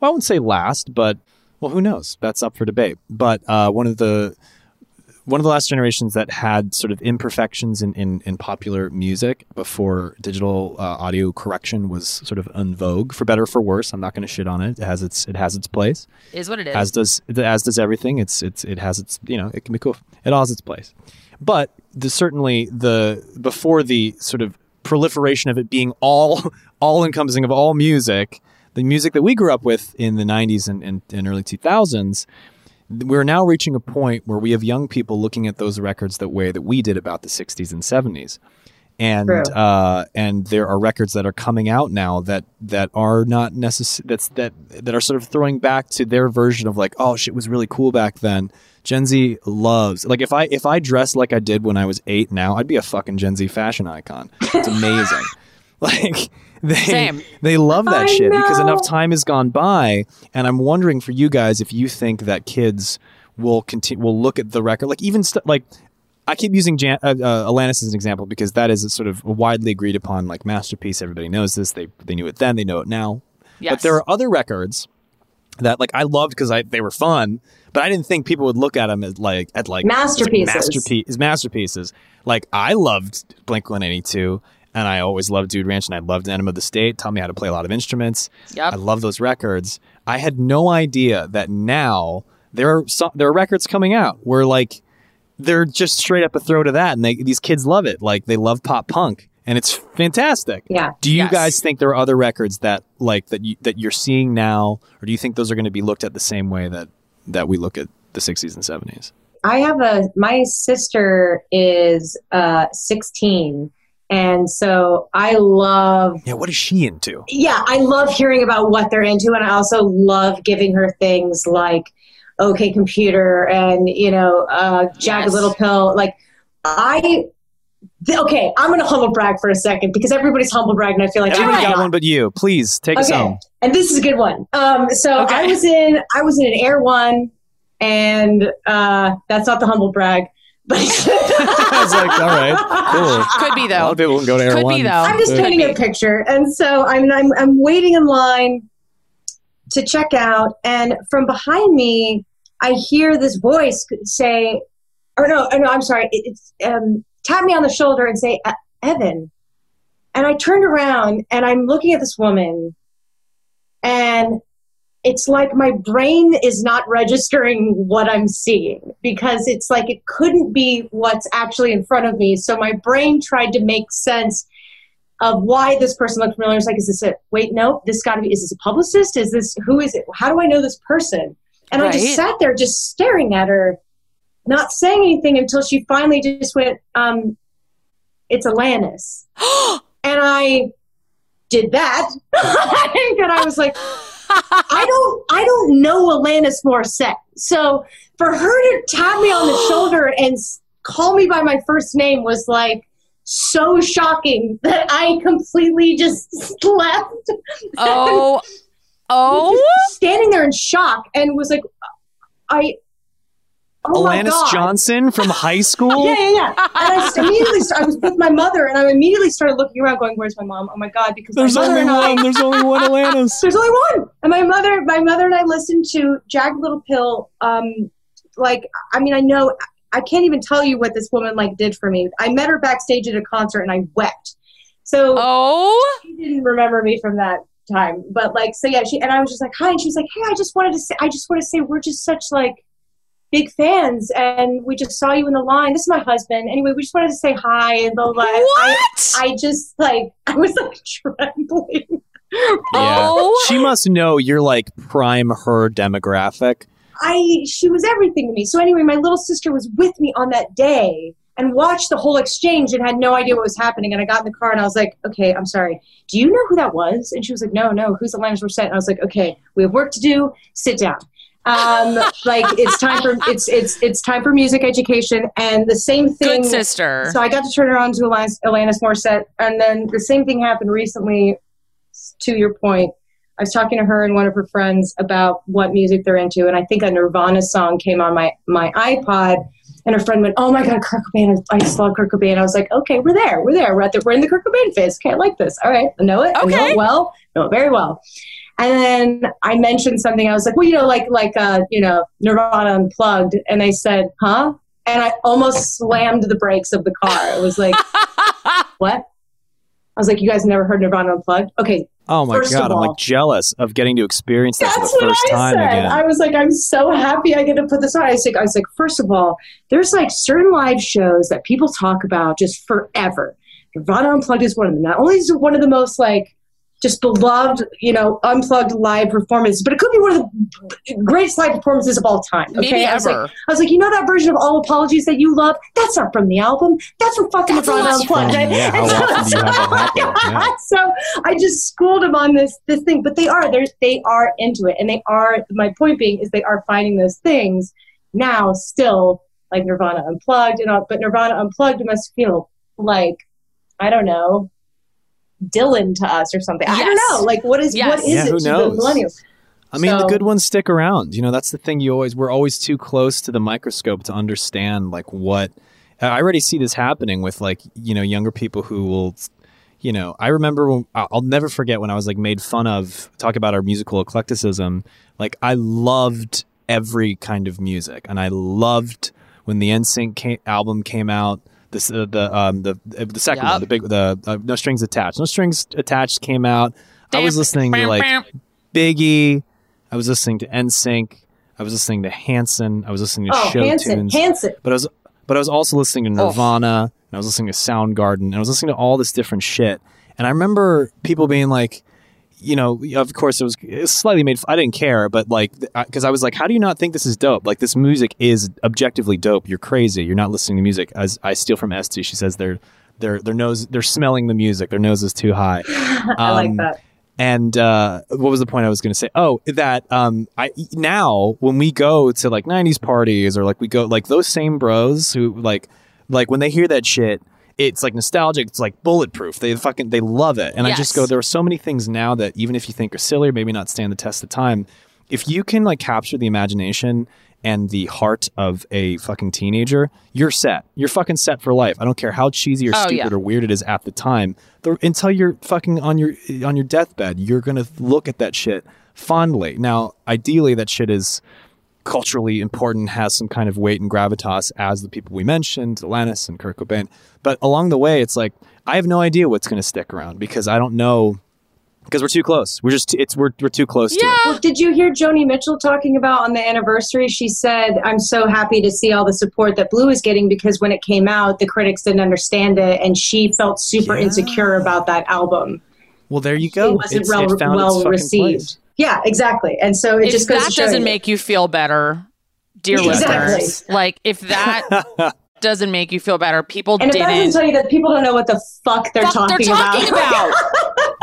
S1: well, I wouldn't say last, but well, who knows? That's up for debate. But uh one of the one of the last generations that had sort of imperfections in, in, in popular music before digital uh, audio correction was sort of en vogue, for better or for worse. I'm not going to shit on it. It has its it has its place
S2: Is what it is.
S1: as does as does everything. It's it's it has its you know it can be cool. It all has its place, but the, certainly the before the sort of proliferation of it being all [LAUGHS] all encompassing of all music, the music that we grew up with in the '90s and, and, and early 2000s. We're now reaching a point where we have young people looking at those records that way that we did about the 60s and 70s and uh, and there are records that are coming out now that that are not necessary that's that that are sort of throwing back to their version of like oh shit was really cool back then. Gen z loves like if i if i dressed like i did when i was eight now i'd be a fucking gen z fashion icon. It's amazing. [LAUGHS] Like they
S2: Same.
S1: they love that
S4: I
S1: shit because enough time has gone by and i'm wondering for you guys if you think that kids will continue will look at the record like even st- like I keep using Jan- uh, uh, Alanis as an example because that is a sort of a widely agreed upon like masterpiece. Everybody knows this. They they knew it then. They know it now.
S2: yes.
S1: But there are other records that like I loved because I they were fun, but I didn't think people would look at them as like at like
S4: Masterpieces.
S1: masterpiece masterpieces. Like I loved Blink One Eighty Two, and I always loved Dude Ranch, and I loved Enema of the State. Taught me how to play a lot of instruments.
S2: Yep.
S1: I love those records. I had no idea that now there are some, there are records coming out where like they're just straight up a throw to that, and they, these kids love it. Like they love pop punk, and it's fantastic.
S4: Yeah.
S1: Do you
S2: Yes.
S1: guys think there are other records that like that you, that you're seeing now, or do you think those are going to be looked at the same way that that we look at the 60s and 70s?
S4: I have a my sister is uh 16 and so I love
S1: Yeah, what is she into?
S4: yeah, I love hearing about what they're into and I also love giving her things like OK Computer and you know uh Jagged
S2: Yes.
S4: Little Pill like I th- okay, I'm gonna humble brag for a second because everybody's humble brag and I feel like
S1: Everybody
S4: I'm
S1: got
S4: not.
S1: one but you. Please take us
S4: Okay.
S1: home.
S4: and this is a good one. Um, so I was in I was in an Erewhon, and uh, that's not the humble brag, but
S1: I was like, all right, cool.
S2: Could be
S1: A lot
S2: though.
S1: of people can go to Air
S2: Could be,
S1: One.
S2: though.
S4: I'm just painting a picture, and so I'm, I'm I'm waiting in line to check out, and from behind me, I hear this voice say, or no, no, I'm sorry, it, it's um, tap me on the shoulder and say, "Uh, Evan, and I turned around and I'm looking at this woman, and it's like my brain is not registering what I'm seeing because it's like it couldn't be what's actually in front of me. So my brain tried to make sense of why this person looked familiar. It's like, is this a wait? No, this got to be. Is this a publicist? Is this who is it? How do I know this person? And I just sat there, just staring at her, not saying anything until she finally just went, um, "It's Alanis," [GASPS] and I did that, [LAUGHS] and I was like. [LAUGHS] I don't I don't know Alanis Morissette. So for her to tap me on the [GASPS] shoulder and call me by my first name was like so shocking [LAUGHS] that I completely just [LAUGHS] left.
S2: oh, [LAUGHS] oh.
S4: Just standing there in shock and was like I Oh
S1: Alanis
S4: God.
S1: Johnson from high school.
S4: Yeah, yeah, yeah. And I s- immediately st- I was with my mother and I immediately started looking around going, Where's my mom? Oh my god, because
S1: There's only
S4: and I
S1: one. There's only one Alanis. [LAUGHS]
S4: There's only one. And my mother, my mother and I listened to Jagged Little Pill. Um, like, I mean, I know, I can't even tell you what this woman like did for me. I met her backstage at a concert and I wept. So
S2: Oh,
S4: she didn't remember me from that time. But like, so yeah, she and I was just like, hi, and she was like, hey, I just wanted to say, I just want to say, we're just such like big fans, and we just saw you in the line. This is my husband. Anyway, we just wanted to say hi and blah blah. I,
S2: what?
S4: I just like, [LAUGHS] I was like trembling.
S2: Oh.
S1: She must know you're like prime her demographic.
S4: I she was everything to me. So anyway, my little sister was with me on that day and watched the whole exchange and had no idea what was happening. And I got in the car and I was like, "Okay, I'm sorry. Do you know who that was?" And she was like, "No, no. Who's Alanis Morissette?" And I was like, "Okay, we have work to do. Sit down." Um, like it's time for it's it's it's time for music education and the same thing.
S2: Good sister.
S4: So I got to turn her on to Alanis, Alanis Morissette, and then the same thing happened recently. To your point, I was talking to her and one of her friends about what music they're into, and I think a Nirvana song came on my my iPod, and her friend went, "Oh my God, Kurt Cobain! I just love Kurt Cobain." I was like, "Okay, we're there, we're there, we're at the, we're in the Kurt Cobain phase. Okay, I like this. All right, I know it. I know
S2: Okay.
S4: it well, know it very well." And then I mentioned something. I was like, "Well, you know, like like uh, you know, Nirvana unplugged," and they said, "Huh?" And I almost slammed the brakes of the car. It was like, [LAUGHS] "What?" I was like, "You guys never heard Nirvana unplugged?" Okay,
S1: Oh my
S4: First of
S1: god, I'm like jealous of getting to experience that
S4: That's
S1: for the
S4: what
S1: first
S4: I
S1: time
S4: said.
S1: again.
S4: I was like, I'm so happy I get to put this on. I was like, I was like, first of all, there's like certain live shows that people talk about just forever. Nirvana Unplugged is one of them. Not only is it one of the most like just beloved, you know, unplugged live performances, but it could be one of the greatest live performances of all time. Okay,
S2: Maybe
S4: I was
S2: ever.
S4: like, I was like, you know that version of All Apologies that you love? That's not from the album. That's from fucking
S2: That's
S4: Nirvana Unplugged.
S1: from- yeah,
S4: And [LAUGHS] so-
S1: often do you have that happen? [LAUGHS] Yeah.
S4: so I just schooled him on this this thing, but they are they they are into it, and they are. My point being is they are finding those things now still like Nirvana Unplugged and all, but Nirvana Unplugged must feel like I don't know Dylan to us or something. I don't know. Like what is
S2: Yes.
S4: what is
S1: Yeah,
S4: it
S1: who
S4: to
S1: knows?
S4: the millennials?
S1: I mean, the good ones stick around. You know, that's the thing. You always we're always too close to the microscope to understand like what. I already see this happening with like you know younger people who will, you know. I remember when I'll I'll never forget when I was like made fun of talk about our musical eclecticism. Like I loved every kind of music, and I loved when the NSYNC came, album came out. This uh, the um the the second
S2: Yup.
S1: one, the big the uh, no strings attached. No strings attached came out. I was listening to like
S2: bam.
S1: Biggie. I was listening to NSYNC. I was listening to Hanson. I was listening to
S4: Oh,
S1: Show
S4: Hanson,
S1: Tunes.
S4: Hanson.
S1: But I was but I was also listening to
S2: Oh.
S1: Nirvana and I was listening to Soundgarden and I was listening to all this different shit. And I remember people being like, you know, of course, it was, it was slightly made. I didn't care, but like, because I was like, how do you not think this is dope? Like, this music is objectively dope. You're crazy. You're not listening to music. As I steal from Esté, she says they're their their nose they're smelling the music. Their nose is too high. [LAUGHS]
S4: I like
S1: Um,
S4: that.
S1: And uh, what was the point I was going to say? Oh, that um, I now when we go to like '90s parties or like we go like those same bros who like like when they hear that shit, it's like nostalgic. It's like bulletproof. They fucking they love it. And I just go. There are so many things now that even if you think are silly or maybe not stand the test of time, if you can like capture the imagination and the heart of a fucking teenager, you're set. You're fucking set for life. I don't care how cheesy or
S2: Oh,
S1: stupid
S2: yeah.
S1: or weird it is at the time. The, until you're fucking on your on your deathbed, you're gonna look at that shit fondly. Now, ideally, that shit is culturally important, has some kind of weight and gravitas as the people we mentioned, Alanis and Kurt Cobain. But along the way, it's like I have no idea what's going to stick around because I don't know because we're too close. We're just it's we're we're too close to it.
S2: Yeah.
S4: Well, did you hear Joni Mitchell talking about on the anniversary? She said, I'm so happy to see all the support that Blue is getting because when it came out, the critics didn't understand it and she felt super
S1: Yeah.
S4: insecure about that album.
S1: Well, there you go.
S4: It wasn't
S1: It's,
S4: well,
S1: it found
S4: well
S1: fucking
S4: received.
S1: place.
S4: Yeah, exactly. And so it
S2: if
S4: just goes
S2: that
S4: to show
S2: doesn't
S4: you.
S2: make you feel better, dear
S4: Exactly.
S2: listeners, like if that [LAUGHS] doesn't make you feel better, people didn't.
S4: and if that doesn't tell you that people don't know what the fuck they're
S2: Fuck,
S4: talking,
S2: they're talking about.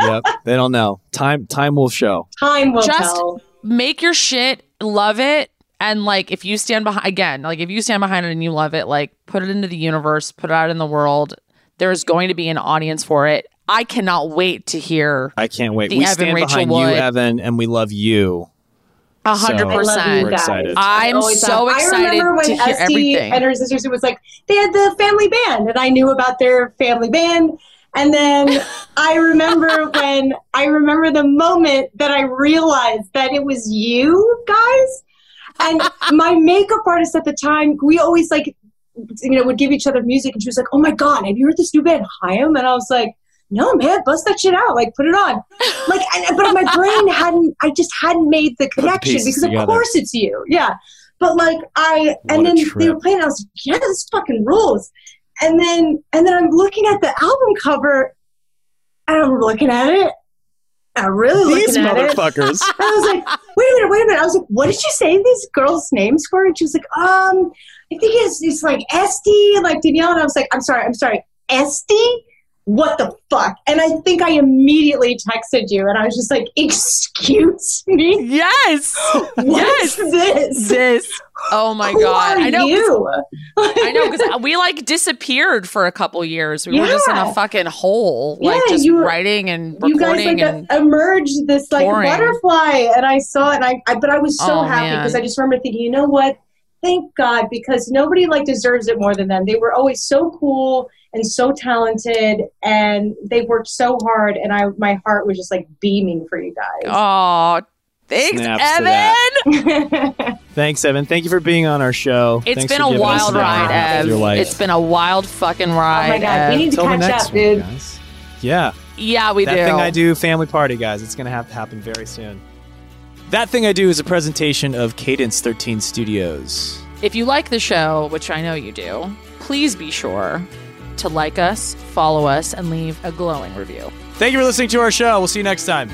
S2: [LAUGHS]
S1: yep, they don't know. Time time will show.
S4: Time will
S2: Just-
S4: tell.
S2: Make your shit, love it, and like if you stand behind again, like if you stand behind it and you love it, like put it into the universe, put it out in the world. There's going to be an audience for it. I cannot wait to hear
S1: I can't wait.
S2: The
S1: we
S2: Evan
S1: stand
S2: Rachel
S1: behind
S2: Wood.
S1: you, Evan, and we love you.
S2: a hundred
S4: I love you
S2: percent.
S1: We're excited.
S2: I'm so
S4: have.
S2: excited
S4: I remember when
S2: to hear
S4: Esté
S2: everything.
S4: and her sisters it was like they had the family band, and I knew about their family band. And then [LAUGHS] I remember when I remember the moment that I realized that it was you guys. And [LAUGHS] my makeup artist at the time, we always like, you know, would give each other music, and she was like, "Oh my god, have you heard this new band, Haim?" And I was like, "No, man, bust that shit out, like put it on." [LAUGHS] Like, and, but my brain hadn't, I just hadn't made the
S1: the
S4: connection
S1: pieces
S4: because
S1: together.
S4: of course it's you, yeah. But like I,
S1: What
S4: and then they were playing, and I was like, "Yeah, this fucking rules." And then, and then I'm looking at the album cover, and I'm looking at it. I'm really
S1: These
S4: looking at it.
S1: motherfuckers.
S4: And [LAUGHS] I was like, wait a minute, wait a minute. I was like, what did you say these girls' names were? And she was like, um, I think it's, it's like Esté like Danielle. And I was like, I'm sorry, I'm sorry, Esté? What the fuck? And I think I immediately texted you and I was just like, excuse [LAUGHS] me?
S2: Yes. [GASPS]
S4: What's this?
S2: this. Oh my
S4: Who
S2: god. I know. I know because [LAUGHS] we like disappeared for a couple years. We were just in a fucking hole, like
S4: Yeah,
S2: just
S4: you were-
S2: writing and
S4: you guys like
S2: and
S4: uh, emerged this like
S2: touring.
S4: butterfly and i saw it and I, I but i was so
S2: Oh,
S4: happy because i just remember thinking you know what thank god because nobody like deserves it more than them they were always so cool and so talented and they worked so hard and i my heart was just like beaming for you guys
S2: oh, thanks,
S1: Snaps
S2: Evan. [LAUGHS]
S1: Thanks, Evan. Thank you for being on our show.
S2: It's
S1: Thanks
S2: been a wild ride, Ev. It's been a wild fucking ride.
S4: oh my god
S2: Ev.
S4: we need to
S1: Till
S4: catch
S1: next
S4: up
S1: one,
S4: dude
S1: guys. Yeah,
S2: yeah, we
S1: that
S2: do.
S1: thing I do family party, guys. It's gonna have to happen very soon. That thing I do is a presentation of Cadence 13 Studios.
S2: If you like the show, which I know you do, please be sure to like us, follow us, and leave a glowing review.
S1: Thank you for listening to our show. We'll see you next time.